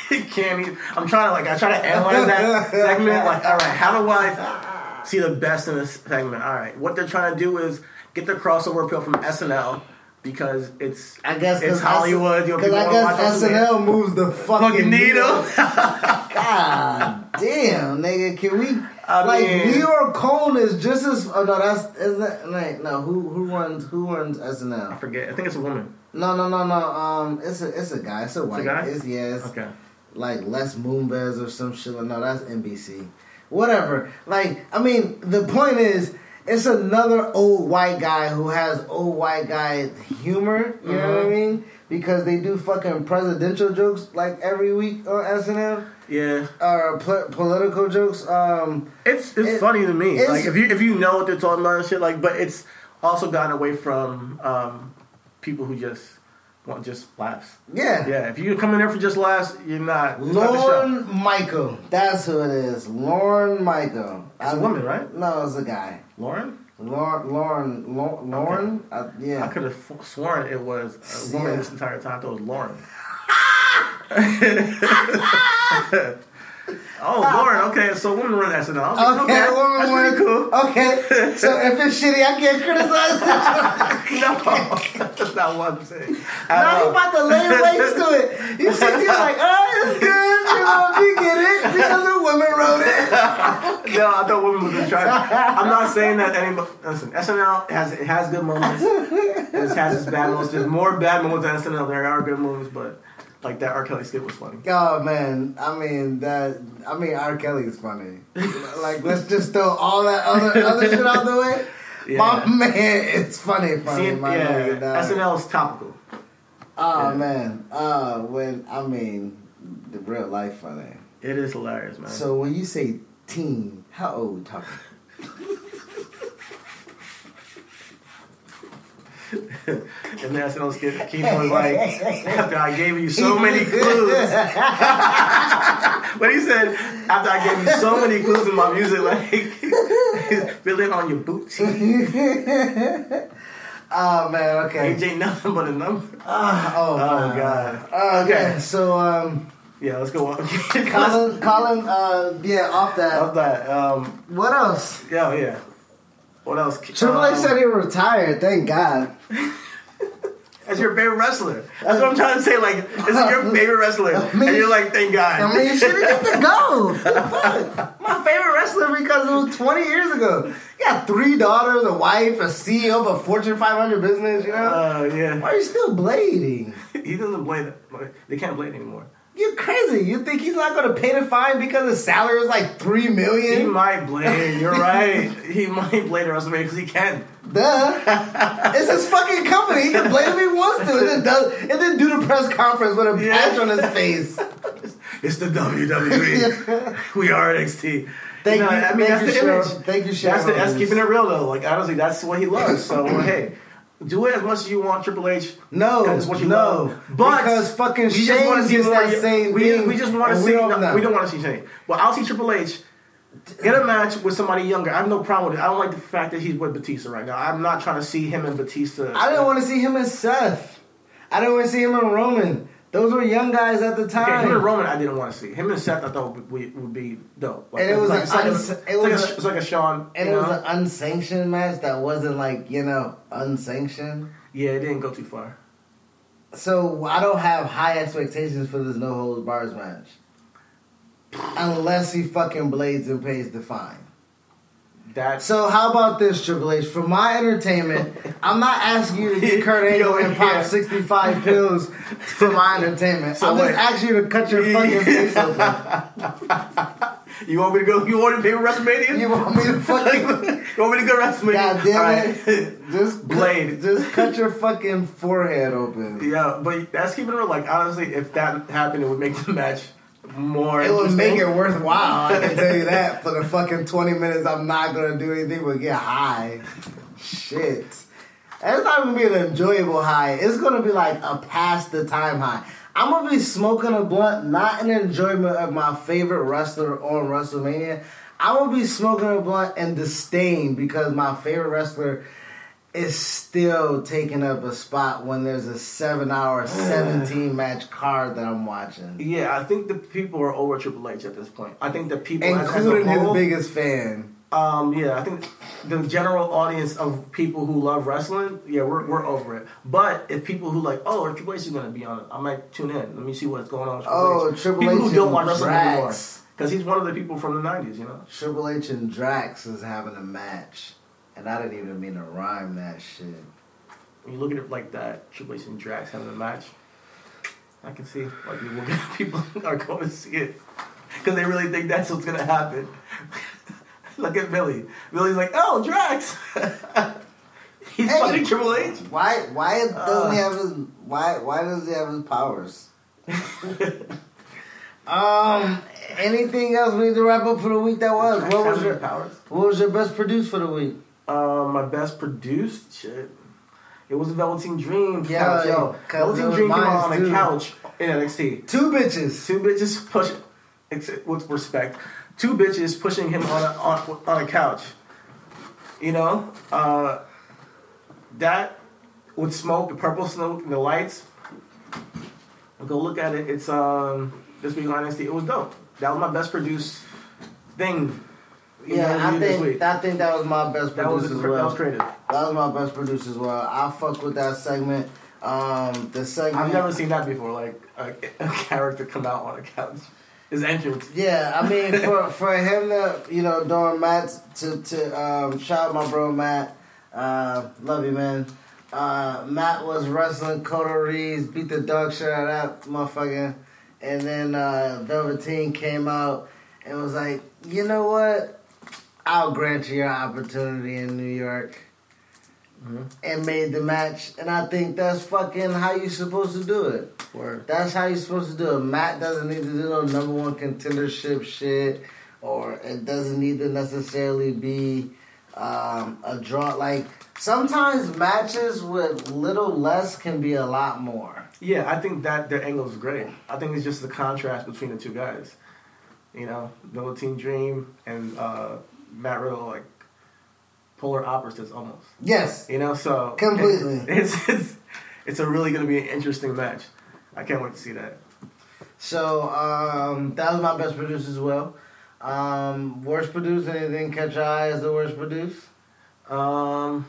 B: can't even, I'm trying to like I try to analyze that segment. Like, all right, how do I see the best in this segment? All right, what they're trying to do is get the crossover appeal from SNL because it's
A: I guess
B: it's Hollywood. You know,
A: Because I guess. SNL moves the fucking,
B: Fucking needle.
A: God damn, nigga, can we
B: I
A: like
B: mean-
A: New York Cone is just as oh no that's is that like no who who runs who runs SNL?
B: I forget. I think it's a woman.
A: No, no, no, no. Um, it's a it's a guy. It's a white.
B: guy?
A: It's yeah. It's
B: Okay.
A: like Les Moonves or some shit. No, that's NBC. Whatever. Like, I mean, the point is, it's another old white guy who has old white guy humor. You know what I
B: Mhm.
A: mean? Because they do fucking presidential jokes like every week on SNL
B: Yeah.
A: or pol- political jokes. Um,
B: It's it's
A: It-
B: funny to me. Like if you if you know what they're talking about and shit, like but it's also gotten away from um, people who just want just laughs.
A: yeah.
B: Yeah, if you come in there for just laughs, you're not. it's not.
A: Lauren Michael. That's who it is. Lauren Michael.
B: It's a woman, right?
A: No, it's a guy.
B: Lauren.
A: Lauren, Lauren, Lau- Lauren. Uh, yeah.
B: I could have sworn it was a woman
A: Yeah.
B: this entire time. I thought it was Lauren. oh, uh, Lord, Okay, so woman run SNL. I was like,
A: Okay,
B: okay,
A: woman
B: that's pretty cool.
A: Okay, so if it's shitty, I can't criticize it.
B: no, that's not what I'm saying.
A: Now you about to lay waste to it. You sit here like, oh, it's good. You know, we get it because the women wrote it.
B: No, I thought women was try. I'm not saying that anybody. Listen, SNL has it has good moments. It has its bad moments. There's more bad moments than SNL. There are good moments, but like that R. Kelly skit was funny.
A: Oh man, I mean that. I mean R. Kelly is funny. like let's just throw all that other other shit out the way.
B: Yeah.
A: My man, it's funny, funny.
B: See,
A: my
B: yeah,
A: nigga, dog.
B: SNL is topical.
A: Oh
B: Yeah.
A: man, uh, when I mean the real life funny.
B: It is hilarious, man.
A: So when you say teen, how old we talking?
B: and the SNL skit, Keith was like, after I gave you so many clues. but he said, after I gave you so many clues in my music, like, feel it on your boots.
A: Oh man, okay.
B: Ain't nothing but a number.
A: Ah, oh,
B: Oh,
A: man.
B: God.
A: Okay,
B: Okay.
A: so um,
B: Yeah, let's go on.
A: Colin, Colin, uh, yeah, off that.
B: Off that, um,
A: What else?
B: yeah, yeah. What else?
A: Triple H
B: Um,
A: said he retired. Thank God.
B: As your favorite wrestler. That's what I'm trying to say. Like, this is your favorite wrestler, and you're like, thank God.
A: I mean, you should have get to go. Fuck. My favorite wrestler because it was 20 years ago. He got three daughters, a wife, a CEO of a Fortune 500 business. You know,
B: Uh, yeah.
A: why are you still blading?
B: He doesn't blade. They can't blade anymore.
A: You're crazy. You think he's not going to pay the fine because his salary is like three million?
B: He might blade. You're right. He might blade WrestleMania because he can.
A: Duh. it's his fucking company. He can blame if he wants to, and then, does, and then do the press conference with a
B: Yeah.
A: patch on his face.
B: It's the WWE. we are NXT.
A: Thank
B: know,
A: you,
B: I mean,
A: thank
B: that's
A: you,
B: the
A: Sharon.
B: image.
A: Thank you,
B: That's,
A: Sharon.
B: the, that's keeping it real though. Like honestly, that's what he loves. So hey, do it as much as you want, Triple H.
A: No,
B: That's what you
A: no,
B: love. But
A: because fucking
B: we just want to see more.
A: that same
B: we,
A: thing.
B: we just want to see.
A: We don't,
B: no, we don't want to see Shane. But I'll see Triple H. Get a match with somebody younger. I have no problem with it. I don't like the fact that he's with Batista right now. I'm not trying to see him and Batista.
A: I didn't want to see him and Seth. I didn't want to see him and Roman. Those were young guys at the
B: Okay,
A: time.
B: him and Roman, I didn't want to see. Him and Seth, I thought would be, would be dope. Like,
A: And it was
B: like,
A: an
B: it's like, a,
A: it
B: it's like
A: was
B: a,
A: a-
B: it's like a Sean.
A: and it was an unsanctioned match that wasn't like you know unsanctioned.
B: yeah, it didn't go too far.
A: So I don't have high expectations for this no holds bars match, unless he fucking blades and pays the fine.
B: That's
A: So how about this, Triple H? For my entertainment, I'm not asking you to get Kurt Angle and pop
B: yeah.
A: 65 pills for my entertainment.
B: So
A: I'm just
B: wait.
A: asking you to cut your fucking face open.
B: you want me to go? You want to pay WrestleMania?
A: You want me to fucking
B: You want me to go WrestleMania?
A: God damn
B: right.
A: it. Just
B: Blade.
A: Just cut your fucking forehead open.
B: yeah, but that's keeping it real. Like honestly, if that happened, it would make the match more.
A: It would make it worthwhile, I can tell you that. For the fucking 20 minutes, I'm not gonna do anything but get high. Shit. And it's not gonna be an enjoyable high. It's gonna be like a past the time high. I'm gonna be smoking a blunt, not in enjoyment of my favorite wrestler on WrestleMania. I'm gonna be smoking a blunt in disdain because my favorite wrestler is still taking up a spot when there's a seven hour, 17 match card that I'm watching.
B: Yeah, I think the people are over Triple H at this point. I think the people,
A: including his
B: whole-
A: biggest fan.
B: Um, yeah, I think the general audience of people who love wrestling, yeah, we're, we're over it. But if people who like, oh, Triple H is going to be on it, I might tune in. Let me see what's going on. With Triple
A: Oh,
B: H.
A: Triple
B: people
A: H
B: who don't watch wrestling anymore,
A: Drax.
B: because he's one of the people from the '90s, you know.
A: Triple H and Drax is having a match, and I didn't even mean to rhyme that shit.
B: when you look at it like that, Triple H and Drax having a match, I can see like people people are going to see it because they really think that's what's gonna happen. look at Billy. Billy's like, oh, Drax. He's
A: Hey.
B: fighting Triple H.
A: Why? Why doesn't
B: Uh.
A: he have his? Why? Why does he have his powers? um. Anything else we need to wrap up for the week? That was. What was your?
B: powers?
A: What was your best produced for the week?
B: Uh, my best produced shit. It was a Velveteen Dream.
A: Yeah,
B: couch, yo. Velveteen Dream came
A: mine
B: on a couch in NXT.
A: Two bitches.
B: Two bitches push ex- with respect. Two bitches pushing him on a on, on a couch. You know, uh, that with smoke, the purple smoke, and the lights. Go look at it. It's um this week on NXT. It was dope. That was my best produced thing. You know,
A: Yeah, I think. I think that was my best
B: that was
A: produced as
B: that
A: well.
B: was creative.
A: That was my best produced as well. I fuck with that segment. Um, the segment.
B: I've never seen that before. Like a, a character come out on a couch. His entrance.
A: Yeah, I mean, for for him to you know during Matt to to um, shout out my bro Matt, uh, love you man. Uh, Matt was wrestling Kona Reeves, beat the dog shit out of that motherfucker, and then uh, Velveteen came out and was like, you know what, I'll grant you your opportunity in New York. And made the match, and I think that's fucking how you're supposed to do it.
B: Word.
A: That's how you're supposed to do it. Matt doesn't need to do no number one contendership shit, or it doesn't need to necessarily be um, a draw. Like sometimes matches with little less can be a lot more.
B: Yeah, I think that their angle is great. I think it's just the contrast between the two guys. You know, Velveteen Dream and uh, Matt Riddle, like polar opposites almost.
A: Yes,
B: You know, so
A: Completely.
B: It's it's it's a really going to be an interesting match. I can't wait to see that.
A: so um, that was my best producer as well. Um, worst produced, anything catch eye as the worst produced?
B: Um,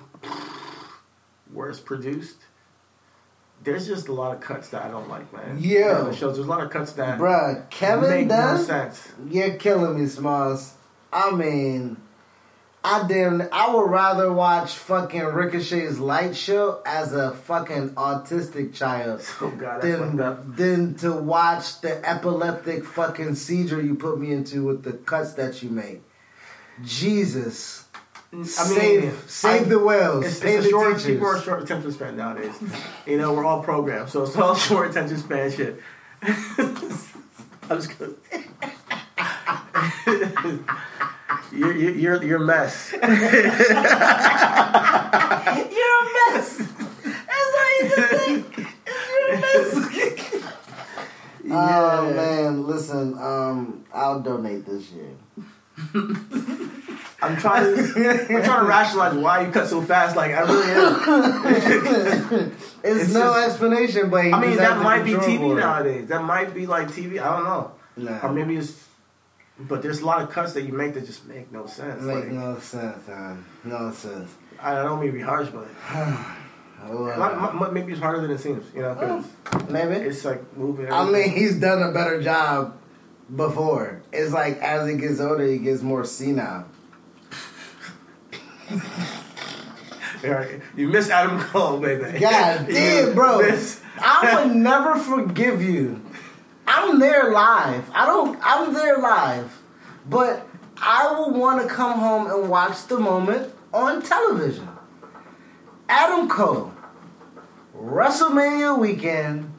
B: worst produced. There's just a lot of cuts that I don't like, man.
A: Yeah.
B: The shows. There's a lot of cuts that
A: Bruh, Kevin
B: make
A: Dunn.
B: no sense.
A: You're killing me, Smalls. I mean, I damn, I would rather watch fucking Ricochet's light show as a fucking autistic child
B: Oh god,
A: than, than to watch the epileptic fucking seizure you put me into with the cuts that you make. Jesus.
B: I mean,
A: save save
B: I-
A: the whales.
B: It's, it's
A: the
B: short,
A: teachers.
B: people are short attention span nowadays. you know, we're all programmed, so it's all short attention span shit. I'm just gonna. You're, you're, you're, you're a mess.
A: You're a mess. That's all you can say. You're a mess. Oh man, listen. Um, I'll donate this year.
B: I'm trying to I'm trying to rationalize why you cut so fast. Like I really am.
A: It's,
B: It's
A: no
B: just-
A: explanation, but
B: I mean, that might be TV
A: for it.
B: nowadays. That might be like TV. I don't know.
A: Nah.
B: Or maybe it's. But there's a lot of cuts that you make that just make no sense.
A: Make
B: Like,
A: no sense, man. No sense.
B: I don't mean to be harsh, but
A: Whatever.
B: m- m- maybe it's harder than it seems. You know, oh, 'cause
A: Maybe.
B: it's like moving.
A: I mean, he's done a better job before. It's like as he gets older, he gets more senile.
B: You miss Adam Cole, baby.
A: God damn, bro. I would never forgive you. I'm there live. I don't. I'm there live, but I will want to come home and watch the moment on television. Adam Cole, WrestleMania weekend,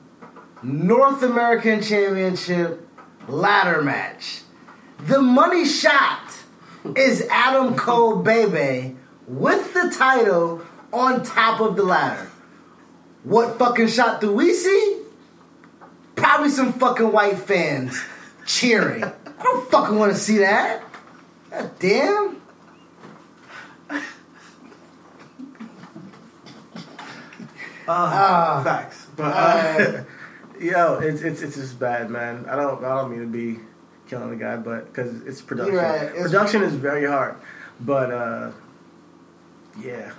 A: North American Championship ladder match. The money shot is Adam Cole, baby, with the title on top of the ladder. What fucking shot do we see? Probably some fucking white fans cheering. I don't fucking want to see that. God damn.
B: Uh, facts, but uh,
A: Uh,
B: yo, it's it's it's just bad, man. I don't I don't mean to be killing the guy, but because it's production.
A: Right, it's-
B: production is very hard, but uh, yeah,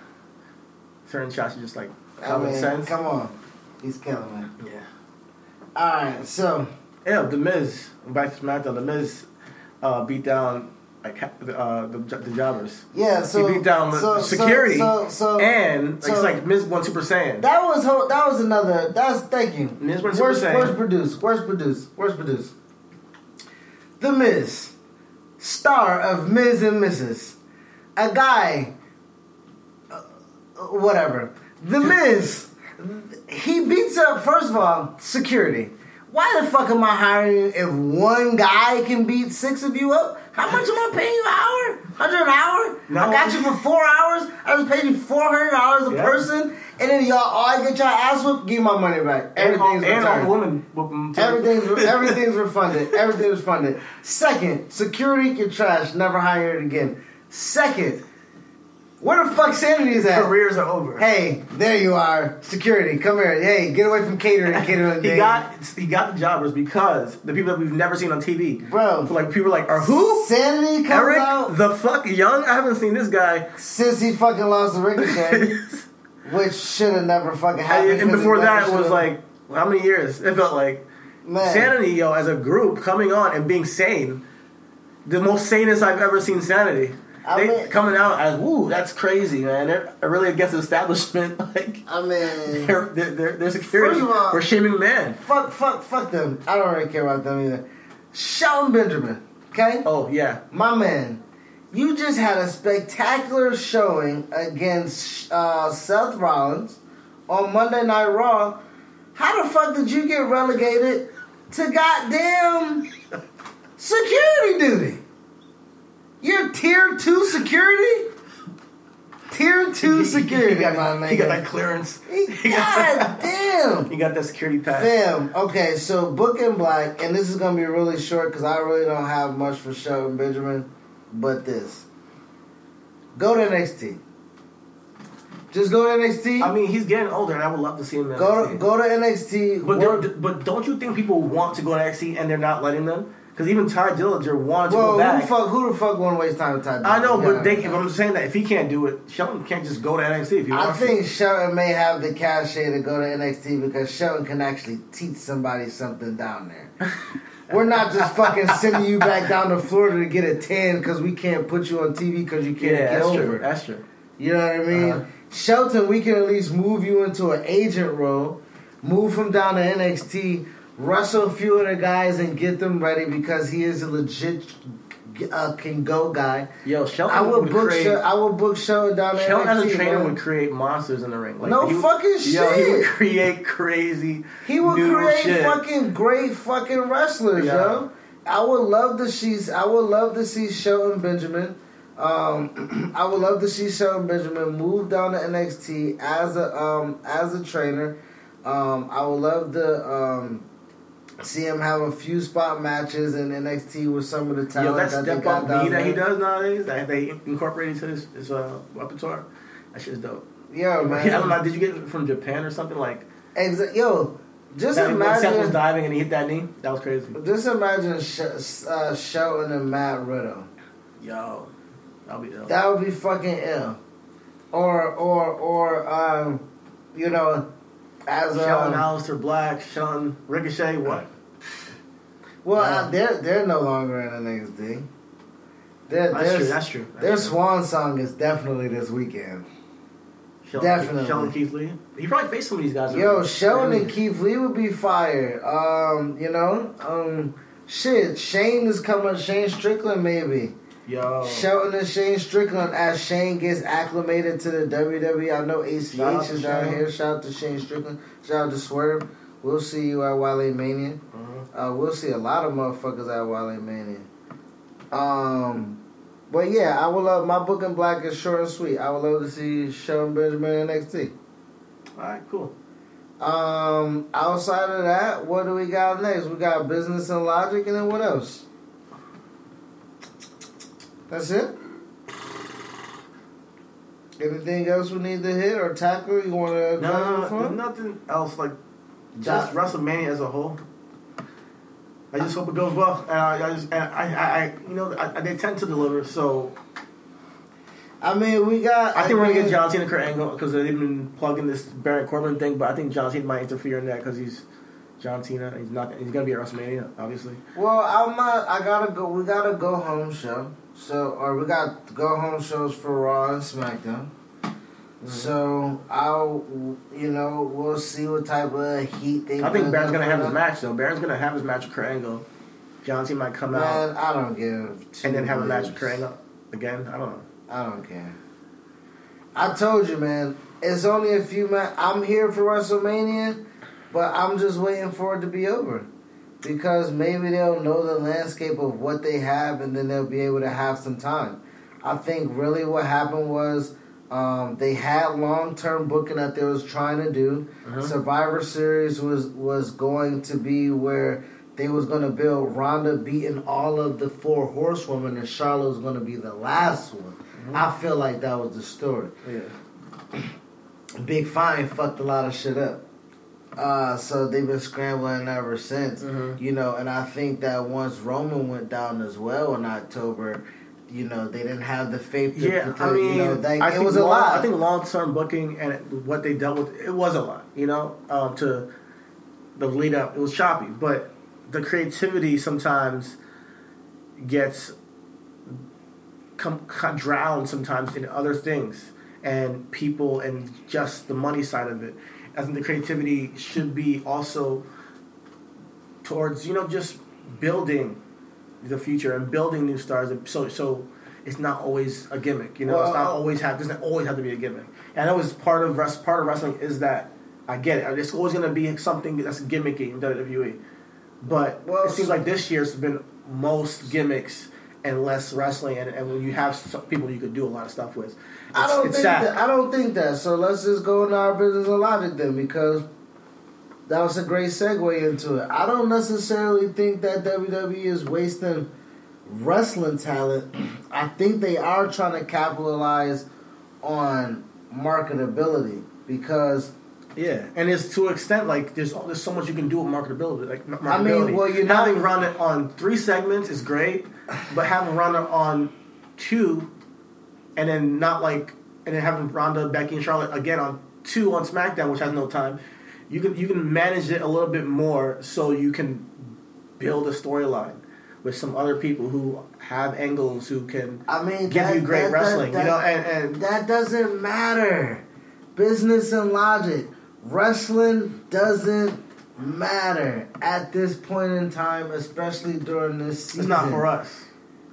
B: certain shots are just like
A: I
B: common
A: mean,
B: sense.
A: come on. He's killing me.
B: Yeah.
A: Alright, so
B: Yeah, The Miz, back to SmackDown. The Miz uh, beat down like uh, the the jobbers.
A: Yeah, so
B: he beat down the
A: so-
B: security
A: so- so-
B: and like, it's like Miz won Super Saiyan.
A: That was ho- that was another. That's thank you.
B: Miz went Super
A: Worst,
B: Saiyan.
A: worst produced. Worst produced. Worst produced. The Miz, star of Miz and Mrs. A guy. uh, whatever. The Miz. He beats up. First of all, security. Why the fuck am I hiring you if one guy can beat six of you up? How much am I paying you an hour? Hundred an hour?
B: No.
A: I got you for four hours. I just paid you four hundred dollars a
B: Yeah.
A: person, and then y'all all I get y'all ass whooped. Give me my money back. Everything's
B: and
A: returned.
B: women whoop 'em, too.
A: Everything's everything's refunded. Everything's refunded. Second, security your trash. Never hire it again. Second, where the fuck sanity is at?
B: careers are over.
A: Hey, there you are. Security, come here. Hey, get away from catering. Catering.
B: He got he got the jobbers because the people that we've never seen on TV.
A: Bro.
B: So, like people are like, are who?
A: sanity comes
B: Eric
A: out
B: the fuck young? I haven't seen this guy.
A: since he fucking lost the ricochet, which should have never fucking happened.
B: and, before that
A: never
B: was like how many years? It felt like
A: Man.
B: Sanity, yo, as a group coming on and being sane, the most sanest I've ever seen Sanity.
A: I
B: they
A: mean-
B: coming out as woo, that's crazy, man. They're really against the establishment. Like
A: I mean,
B: their their, their security
A: all-
B: for shaming men.
A: fuck, fuck, fuck them. I don't really care about them either. Shelton Benjamin, okay?
B: Oh yeah,
A: My man, you just had a spectacular showing against uh, Seth Rollins on Monday Night Raw. How the fuck did you get relegated to goddamn security duty? You're tier two security? Tier two security,
B: he got,
A: my
B: he got that clearance.
A: God damn.
B: He got that security pass.
A: Fam, okay, so Book and Black, and this is gonna be really short because I really don't have much for Shelton Benjamin, but this. Go to NXT. Just go to NXT.
B: I mean, he's getting older, and I would love to see him.
A: Go to
B: NXT.
A: go to NXT.
B: But but don't you think people want to go to NXT and they're not letting them? Because even Tye Dillinger wanted to
A: well,
B: go
A: who
B: back.
A: the fuck? Who the fuck want to waste time with Tye?
B: I know, but they, if I'm saying that if he can't do it, Shelton can't just go to NXT if he
A: I think Shelton may have the cachet to go to NXT because Shelton can actually teach somebody something down there. We're not just fucking sending you back down to Florida to get a tan because we can't put you on TV because you can't
B: Yeah,
A: get
B: that's
A: over.
B: true. That's true.
A: You know what I mean?
B: Uh-huh.
A: Shelton, we can at least move you into an agent role, move him down to NXT, wrestle a few of the guys and get them ready because he is a legit uh, can go guy.
B: Yo, Shelton
A: I
B: would
A: book.
B: create.
A: Shel- I will book Shelton down to
B: Shelton
A: NXT.
B: as a trainer would create monsters in the ring. Like,
A: No
B: would-
A: fucking
B: Yo, he would create crazy.
A: He would create
B: shit.
A: fucking great fucking wrestlers,
B: Yeah.
A: yo. I would love to see. I would love to see Shelton Benjamin. Um, I would love to see Shelton Benjamin move down to NXT as a um, as a trainer. Um, I would love to um, see him have a few spot matches in NXT with some of the
B: Yo,
A: talent
B: that
A: that they
B: step up knee that he does nowadays, that they incorporated into his, his uh, repertoire, that shit's dope.
A: Yeah, man.
B: I don't know. Did you get it from Japan or something like?
A: Exa- yo, just
B: That, when Seth was diving and he hit that knee. That was crazy.
A: Just imagine Sh- uh, Shelton and Matt Riddle.
B: Yo, that'll be ill.
A: That would be fucking ill. Or or or um, you know, as
B: Shelton,
A: um,
B: Aleister Black, Shelton, Ricochet, what?
A: well,
B: Yeah.
A: uh, they're they're no longer in NXT. Their
B: That's true. That's true. That's
A: their
B: true.
A: swan song is definitely this weekend.
B: Shelton,
A: definitely.
B: Shelton Keith Lee. He probably faced some of these guys.
A: Yo,
B: already.
A: Shelton and Keith Lee would be fire. Um, you know, um, shit, Shane is coming. Shane Strickland maybe.
B: Yo,
A: Shelton and Shane Strickland as Shane gets acclimated to the WWE. I know ACH is down here. Shout out to Shane Strickland. Shout out to Swerve. We'll see you at Wale Mania.
B: Mhm.
A: Uh, we'll see a lot of motherfuckers at Wale Mania. Um, but yeah, I would love my book in black is short and sweet. I would love to see Shelton Benjamin in NXT.
B: all right, cool.
A: Um, outside of that, what do we got next? We got business and logic, and then what else? That's it. Anything else we need to hit or tackle? You want to
B: No, no, no, nothing else like just
A: That-
B: WrestleMania as a whole. I just hope it goes well, and I, I just and I, I, I you know, I, they tend to deliver. So
A: I mean, we got.
B: I think we're gonna get John Cena, Kurt Angle, because they've been plugging this Baron Corbin thing. But I think John Cena might interfere in that because he's John Cena. He's not. He's gonna be at WrestleMania, obviously.
A: Well, I'm not. I gotta go. We gotta go home show. So, or we got go home shows for Raw and SmackDown.
B: Mm-hmm.
A: So I'll, you know, we'll see what type of heat they.
B: I think Baron's gonna have his match though. Baron's gonna have his match with Kurt Angle. John Cena might come out
A: I don't give.
B: and then have a match with. Kurt Angle again. I don't know.
A: I don't care. I told you, man. It's only a few months. I'm here for WrestleMania, but I'm just waiting for it to be over. Because maybe they'll know the landscape of what they have and then they'll be able to have some time. I think really what happened was um, they had long term booking that they was trying to do.
B: Uh-huh.
A: Survivor Series was was going to be where they was going to build Ronda beating all of the four horsewomen and Charlotte was going to be the last one. I feel like that was the story.
B: Yeah.
A: Big Fine fucked a lot of shit up. Uh, so they've been scrambling ever since.
B: Mhm.
A: You know, and I think that once Roman went down as well in October, you know, they didn't have the faith to
B: Yeah,
A: to-
B: I mean,
A: you know, they,
B: I
A: it
B: think
A: was a
B: long,
A: lot.
B: I think long term booking and what they dealt with, it was a lot. You know, um, to the lead up, it was choppy, but the creativity sometimes gets come, come drowned sometimes in other things and people and just the money side of it. I think the creativity should be also towards you know just building the future and building new stars. So so it's not always a gimmick. You know, it's not
A: uh,
B: always have doesn't always have to be a gimmick. And I was part of rest, part of wrestling is that I get it. It's always going to be something that's gimmicky in WWE. But
A: Well,
B: it seems like this year's been most gimmicks and less wrestling, and, and when you have people you could do a lot of stuff with, it's,
A: I don't think
B: sad.
A: that. I don't think that. So let's just go into our business and logic then, because that was a great segue into it. I don't necessarily think that WWE is wasting wrestling talent. I think they are trying to capitalize on marketability because
B: Yeah, and it's to an extent like there's there's so much you can do with marketability. Like m-
A: I mean, well, you're not-
B: having run it on three segments is great, but having Ronda on two, and then not like and then having Ronda, Becky, and Charlotte again on two on SmackDown, which has no time. You can you can manage it a little bit more so you can build a storyline with some other people who have angles who can
A: I mean,
B: give
A: that-
B: you great
A: that-
B: wrestling.
A: that-
B: you know, and, and
A: That doesn't matter. Business and logic. Wrestling doesn't matter at this point in time, especially during this season.
B: it's not for us.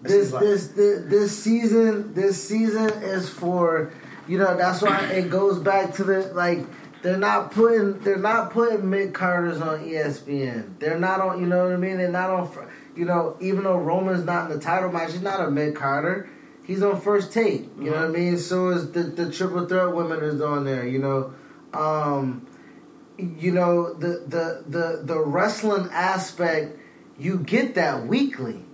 A: This this, this this season this season is for you know that's why it goes back to the like they're not putting they're not putting mid-carders on ESPN. They're not on you know what I mean. They're not on you know even though Roman's not in the title match, he's not a mid-carder. He's on first take. You mm-hmm. know what I mean. So is the the triple threat women is on there. You know. Um, you know the the the the wrestling aspect you get that weekly.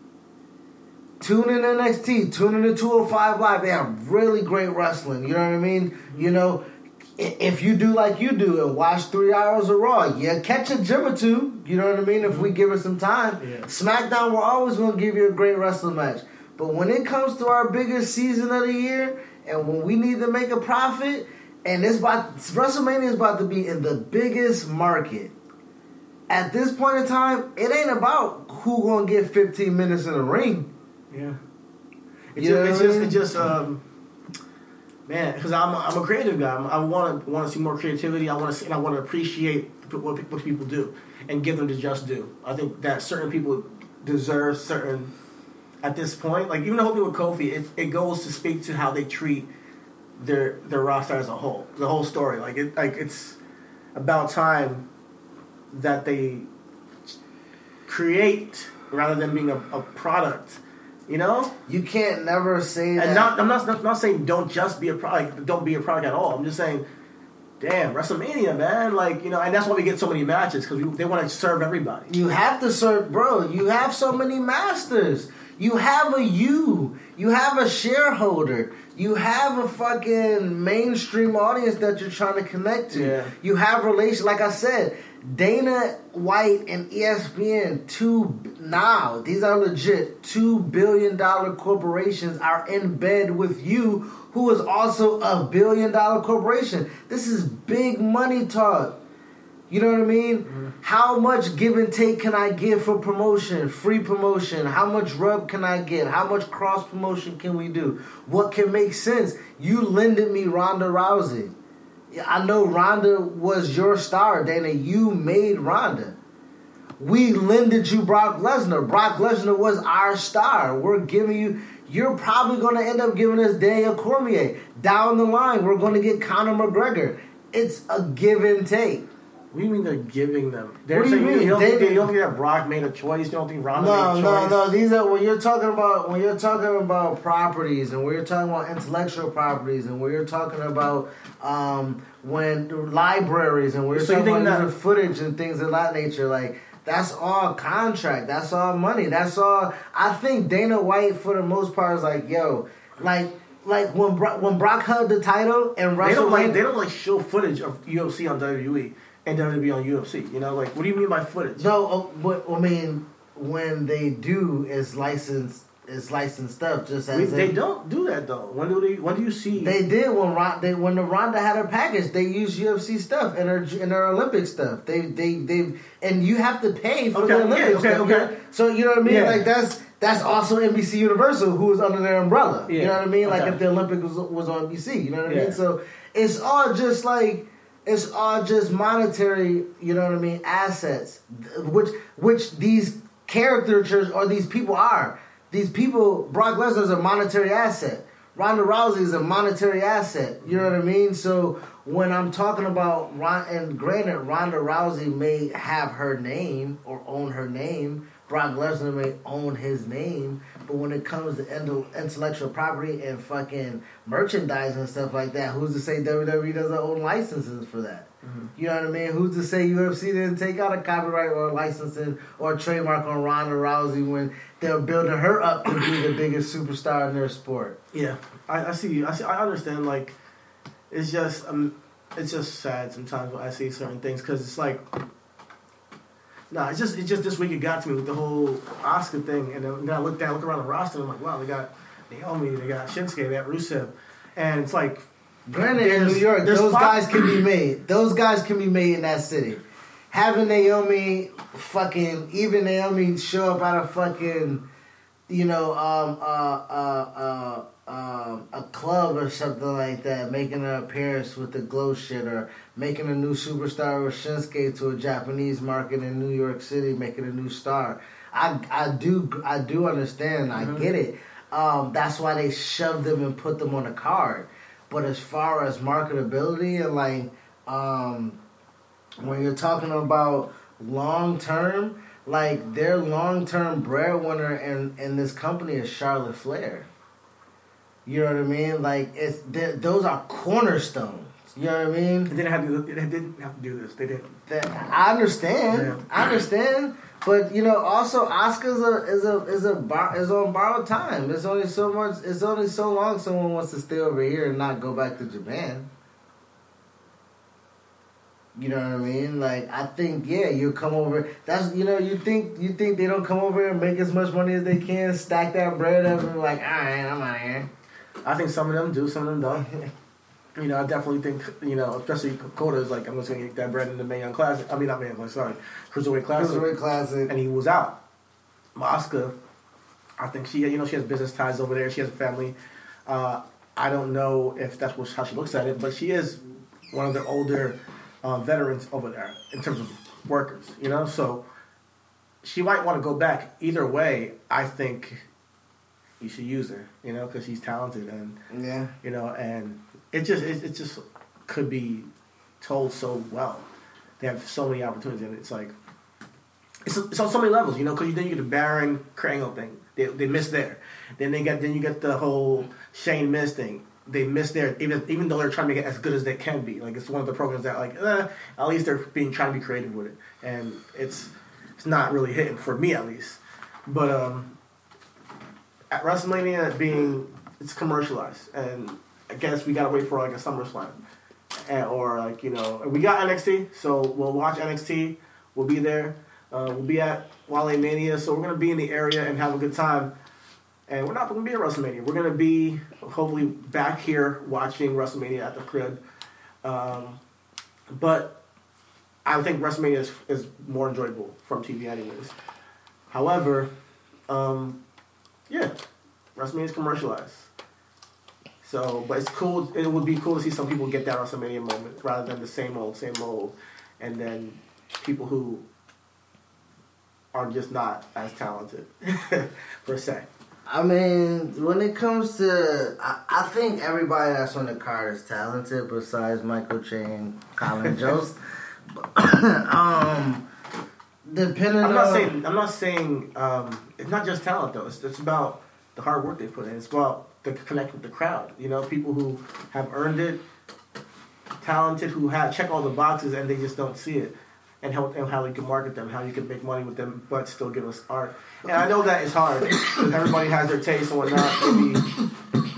A: Tune in NXT tune in to 205 live. They have really great wrestling you know what I mean? You know if you do like you do and watch three hours of Raw yeah catch a gym or two you know what I mean? If we give it some time.
B: Yeah.
A: SmackDown we're always going to give you a great wrestling match. But when it comes to our biggest season of the year and when we need to make a profit and it's about WrestleMania is about to be in the biggest market. At this point in time, it ain't about who gonna get 15 minutes in the ring.
B: Yeah. It's
A: You
B: just, it's just, it's just, um, man, because I'm, a, I'm a creative guy. I'm, I want to want to see more creativity. I want to see, and I want to appreciate what, what people do and give them the just due. I think that certain people deserve certain. At this point, like even the whole thing with Kofi, it, it goes to speak to how they treat their their roster as a whole, the whole story. Like it, like it's about time that they create rather than being a, a product. You know,
A: You can't never say that.
B: and not I'm not I'm not saying don't just be a product, don't be a product at all. I'm just saying, damn, WrestleMania, man, like you know, and that's why we get so many matches because they want to serve everybody.
A: You have to serve, bro. You have so many masters. You have a you. You have a shareholder. You have a fucking mainstream audience that you're trying to connect to.
B: Yeah.
A: You have relations. Like I said, Dana White and ESPN, two now these are legit two billion dollar corporations are in bed with you, who is also a billion dollar corporation. This is big money talk. You know what I mean? Mm-hmm. How much give and take can I give for promotion, free promotion? How much rub can I get? How much cross promotion can we do? What can make sense? You lended me Ronda Rousey. I know Ronda was your star, Dana. You made Ronda. We lended you Brock Lesnar. Brock Lesnar was our star. We're giving you. You're probably going to end up giving us Daniel Cormier. Down the line, we're going to get Conor McGregor. It's a give and take.
B: What do you mean they're giving them? They're
A: What do you
B: saying
A: mean?
B: You don't,
A: They-
B: think, you don't think that Brock made a choice? You don't think Ronda
A: No,
B: made a
A: no,
B: choice?
A: no. These are when you're talking about when you're talking about properties and when you're talking about intellectual properties and when you're talking about um, when libraries and when you're
B: So
A: talking
B: think
A: about
B: that-
A: footage and things of that nature. Like that's all contract. That's all money. That's all. I think Dana White for the most part is like, yo, like. Like when Bro- when Brock held the title and
B: They
A: Russell
B: don't like they don't like show footage of UFC on WWE and WWE on UFC. You know, like what do you mean by footage?
A: No, uh, but I mean, when they do, is licensed, is licensed stuff. Just as
B: We- they don't do that though. When do they? When do you see?
A: They did when Ron, they, when the Ronda had her package. They used UFC stuff and her and her Olympic stuff. They they they and you have to pay for
B: Okay,
A: the
B: yeah, okay,
A: stuff.
B: okay.
A: So you know what I mean?
B: Yeah.
A: Like that's that's also NBC Universal, who is under their umbrella. You know what I mean? Like if the Olympics was was on NBC. You know what I
B: Yeah.
A: mean? So it's all just like. It's all just monetary, you know what I mean, assets, which which these caricatures or these people are. These people, Brock Lesnar is a monetary asset. Ronda Rousey is a monetary asset. You know what I mean? So when I'm talking about Ron, and granted, Ronda Rousey may have her name or own her name. Brock Lesnar may own his name, but when it comes to intellectual property and fucking merchandise and stuff like that, who's to say WWE doesn't own licenses for that? You know what I mean? Who's to say UFC didn't take out a copyright or a licensing or a trademark on Ronda Rousey when they're building her up to be the biggest superstar in their sport?
B: yeah, I, I see. I see. I understand. Like, it's just um, it's just sad sometimes when I see certain things because it's like. Nah, it's just it's just this week it got to me with the whole Asuka thing, and then, I look down, look around the roster, and I'm like, wow, they got Naomi, they got Shinsuke, they got Rusev, and it's like,
A: Granted, in New York, those
B: pop-
A: guys can be made. Those guys can be made in that city. Having Naomi fucking even Naomi show up at a fucking you know um uh uh uh um a club or something like that, making an appearance with the glow shit or making a new superstar with Shinsuke to a Japanese market in New York City, making a new star. I I do I do understand. I get it. Um, that's why they shoved them and put them on a card. But as far as marketability and like um, when you're talking about long term, like their long term breadwinner in in this company is Charlotte Flair. You know what I mean? Like it's th- those are cornerstones. You know what I mean?
B: they didn't have to. They didn't have to do this. They didn't.
A: That I understand.
B: Yeah.
A: I understand. But you know, also Asuka's a is a is a bar, is on borrowed time. It's only so much. It's only so long someone wants to stay over here and not go back to Japan. You know what I mean? Like I think, yeah, you come over. That's you know, you think you think they don't come over and make as much money as they can, stack that bread up, and be like, all right, I'm out of here.
B: I think some of them do, some of them don't. You know, I definitely think, you know, especially Dakota is like, I'm just going to get that bread in the Mae Young Classic. I mean, not Mae Young Classic, sorry. Cruiserweight Classic.
A: Cruiserweight Classic.
B: And he was out. Asuka, I think she, you know, she has business ties over there. She has a family. Uh, I don't know if that's what, how she looks at it, but she is one of the older uh, veterans over there in terms of workers, you know? So she might want to go back. Either way, I think you should use her, you know, because she's talented and
A: Yeah.
B: you know, and it just it, it just could be told so well. They have so many opportunities, and it's like it's, it's on so many levels, you know. Because then you get the Baron Kurt Angle thing, they they missed there. Then they get then you get the whole Shane Miz thing. They missed their even even though they're trying to make it as good as they can be. Like it's one of the programs that like eh, at least they're being trying to be creative with it, and it's it's not really hitting for me at least. But um, at WrestleMania being it's commercialized, and I guess we gotta wait for like a SummerSlam, and, or like you know we got NXT, so we'll watch NXT. We'll be there. Uh, we'll be at Wale Mania, so we're gonna be in the area and have a good time. And we're not gonna be at WrestleMania. We're gonna be hopefully back here watching WrestleMania at the crib. Um, but I think WrestleMania is, is more enjoyable from TV, anyways. However, um, yeah, WrestleMania is commercialized. So, but it's cool. It would be cool to see some people get that WrestleMania moment rather than the same old, same old, and then people who are just not as talented per se.
A: I mean, when it comes to, I, I think everybody that's on the card is talented besides Michael Che, Colin Jost. um, depending
B: I'm not
A: on,
B: saying I'm not saying um, it's not just talent though. It's, it's about the hard work they put in. It's about the connect with the crowd. You know, people who have earned it, talented, who have check all the boxes, and they just don't see it, and how and how you can market them, how you can make money with them, but still give us art. And I know that is hard because everybody has their taste and whatnot. Maybe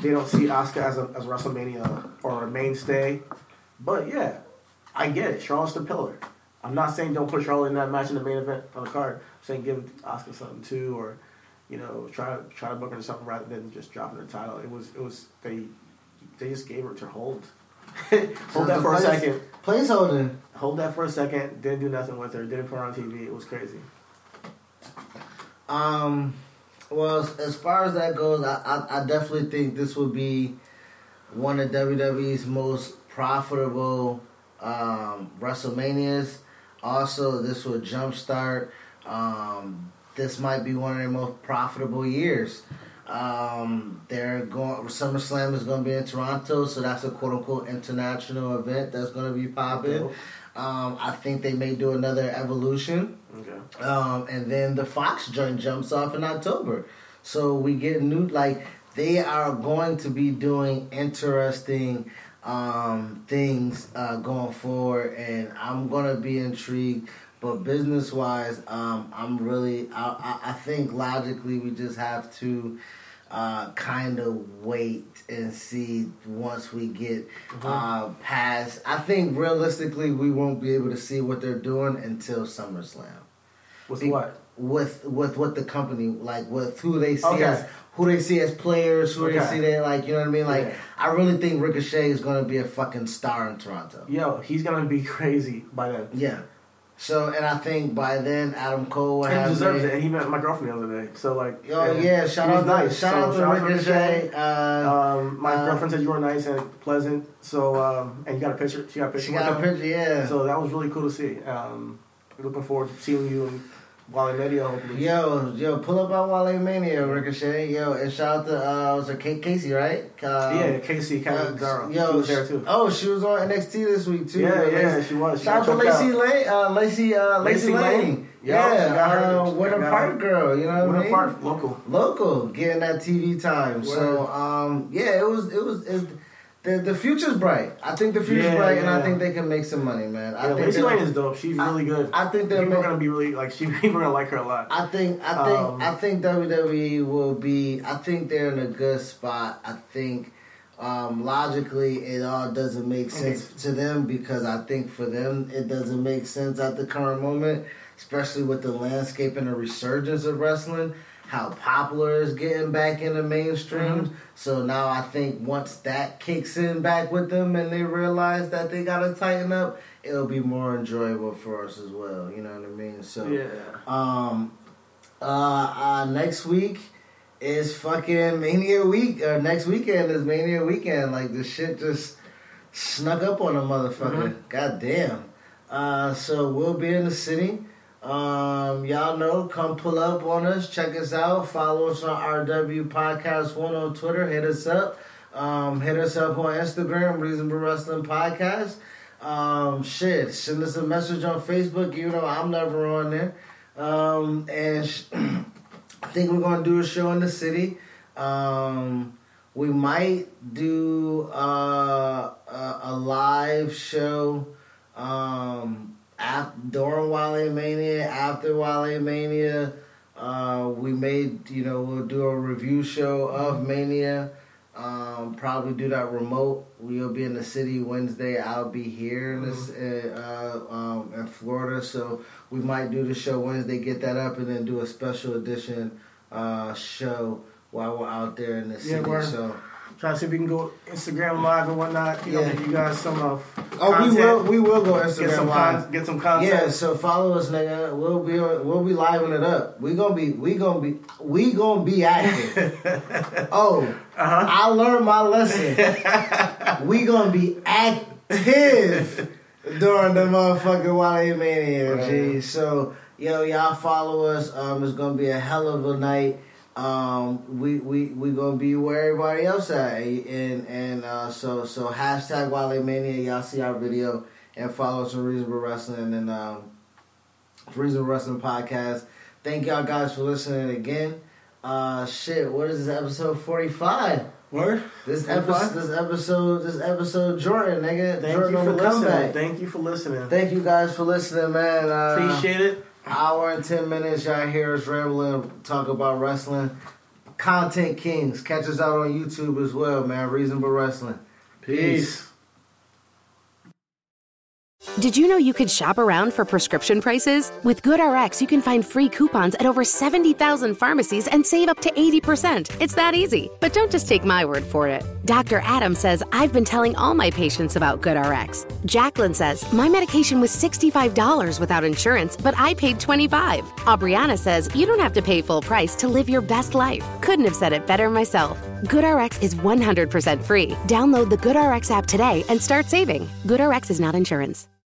B: they don't see Asuka as a as a WrestleMania or a mainstay, but yeah, I get it. Charlotte's the pillar. I'm not saying don't put Charlotte in that match in the main event on the card. I'm saying give Asuka something too, or you know, try try to book her to something rather than just dropping her title. It was it was they they just gave her to hold. hold that for a
A: place-
B: second.
A: Placeholder.
B: Hold that for a second. Didn't do nothing with her. Didn't put her on TV. It was crazy.
A: Um, well, as, as far as that goes, I, I, I definitely think this would be one of WWE's most profitable um, WrestleManias. Also, this would jumpstart. Um, this might be one of their most profitable years. Um, they're going. SummerSlam is going to be in Toronto, so that's a quote unquote international event that's going to be popping. Um, I think they may do another Evolution.
B: Okay.
A: Um, and then the Fox joint jumps off in October. So we get new like they are going to be doing interesting um, things uh, going forward, and I'm gonna be intrigued. But business wise, um, I'm really I, I, think logically we just have to uh, kind of wait and see once we get uh, past. I think realistically we won't be able to see what they're doing until SummerSlam
B: With
A: Be-
B: what?
A: with with what the company like with who they see
B: Okay.
A: as who they see as players, who they see they like, you know what I mean? Like
B: Yeah.
A: I really think Ricochet is gonna be a fucking star in Toronto.
B: Yo, he's gonna be crazy by then.
A: Yeah. So and I think by then Adam Cole
B: And he
A: have
B: deserves it. And he met my girlfriend the other day. So like,
A: Oh yeah, shout out to
B: nice.
A: shout
B: So
A: out to
B: shout out to
A: Ricochet. Uh,
B: Um, my
A: Uh,
B: girlfriend said you were nice and pleasant. So um, and you got a picture. She got a picture.
A: she got a picture, yeah.
B: So that was really cool to see. Um, looking forward to seeing you in Wale Mania. Hopefully.
A: Yo, yo, pull up on Wale Mania, Ricochet. Yo, and shout out to uh, was it Kate Casey, right? Um,
B: yeah, Kacy
A: uh,
B: Catanzaro.
A: yo,
B: she was there too.
A: Oh, she was on NXT this week too.
B: Yeah, yeah,
A: Lacey-
B: she was. She
A: Shout out to Lacey. Lane, uh, Lacey, uh, Lacey,
B: Lacey
A: Lane.
B: Lane? Yeah,
A: Yeah,
B: she got her-
A: uh, Winter Park girl. You know what I mean?
B: Park, local.
A: Local, getting that TV time. So, um, yeah, it was, it was, it's, the the future's bright. I think the future's
B: Yeah,
A: bright, and I think they can make some money, man. I
B: Yeah,
A: think
B: Lacey Lane is dope. She's
A: I-
B: really good.
A: I think they're
B: people are gonna be really like she. People are gonna like her a lot.
A: I think I think
B: Um,
A: I think WWE will be I think they're in a good spot. I think um, logically it all doesn't make sense to them because I think for them it doesn't make sense at the current moment, especially with the landscape and the resurgence of wrestling. How popular is getting back in the mainstream.
B: Mm-hmm.
A: So now I think once that kicks in back with them and they realize that they gotta tighten up, it'll be more enjoyable for us as well. You know what I mean? So
B: yeah.
A: um, uh, uh, next week is fucking Mania week. Or next weekend is Mania weekend. Like the shit just snuck up on a motherfucker. God damn. Uh, so we'll be in the city. Um, y'all know, come pull up on us, check us out, follow us on RW Podcast One on Twitter, hit us up. Um, hit us up on Instagram, Reasonable Wrestling Podcast. Um, shit, send us a message on Facebook. You know, I'm never on there. Um, and sh- I think we're gonna do a show in the city. Um, we might do uh, a, a live show um, after, during Wale Mania, after Wale Mania. Uh, we made, you know, we'll do a review show of Mania. Um, probably do that remote. We'll be in the city Wednesday. I'll be here in this uh, uh, um, in Florida, so we might do the show Wednesday. Get that up, and then do a special edition uh, show while we're out there in the
B: Yeah,
A: city. so
B: Try to see if we can go Instagram live and whatnot. You know,
A: Yeah.
B: give you guys some uh,
A: Oh, we will. We will go
B: get
A: Instagram
B: some
A: live.
B: con- get some content.
A: Yeah, so follow us, nigga. We'll be we'll be living it up. We gonna be we gonna be we gonna be active. oh,
B: Uh-huh.
A: I learned my lesson. we gonna be active during the motherfucking Wale Mania, G. So yo, y'all follow us. Um, it's gonna be a hell of a night. Um, we we we gonna be where everybody else at, and and uh, so so hashtag Wale Mania. Y'all see our video and follow us on Reasonable Wrestling and um, Reasonable Wrestling Podcast. Thank y'all guys for listening again. Uh, shit, what is this episode forty five?
B: Word.
A: This episode, this episode, this episode, Jordan, nigga.
B: Thank
A: Jordan
B: you for listening.
A: comeback.
B: Thank you for listening.
A: Thank you guys for listening, man. Uh,
B: Appreciate it.
A: Hour and ten minutes, y'all hear us rambling, talk about wrestling. Content Kings, catch us out on YouTube as well, man. Reasonable Wrestling.
B: Peace.
C: Did you know you could shop around for prescription prices? With GoodRx, you can find free coupons at over 70,000 pharmacies and save up to 80%. It's that easy. But don't just take my word for it. Dr. Adam says I've been telling all my patients about GoodRx. Jacqueline says my medication was $65 without insurance, but I paid $25. Aubriana says you don't have to pay full price to live your best life. Couldn't have said it better myself. GoodRx is 100% free. Download the GoodRx app today and start saving. GoodRx is not insurance.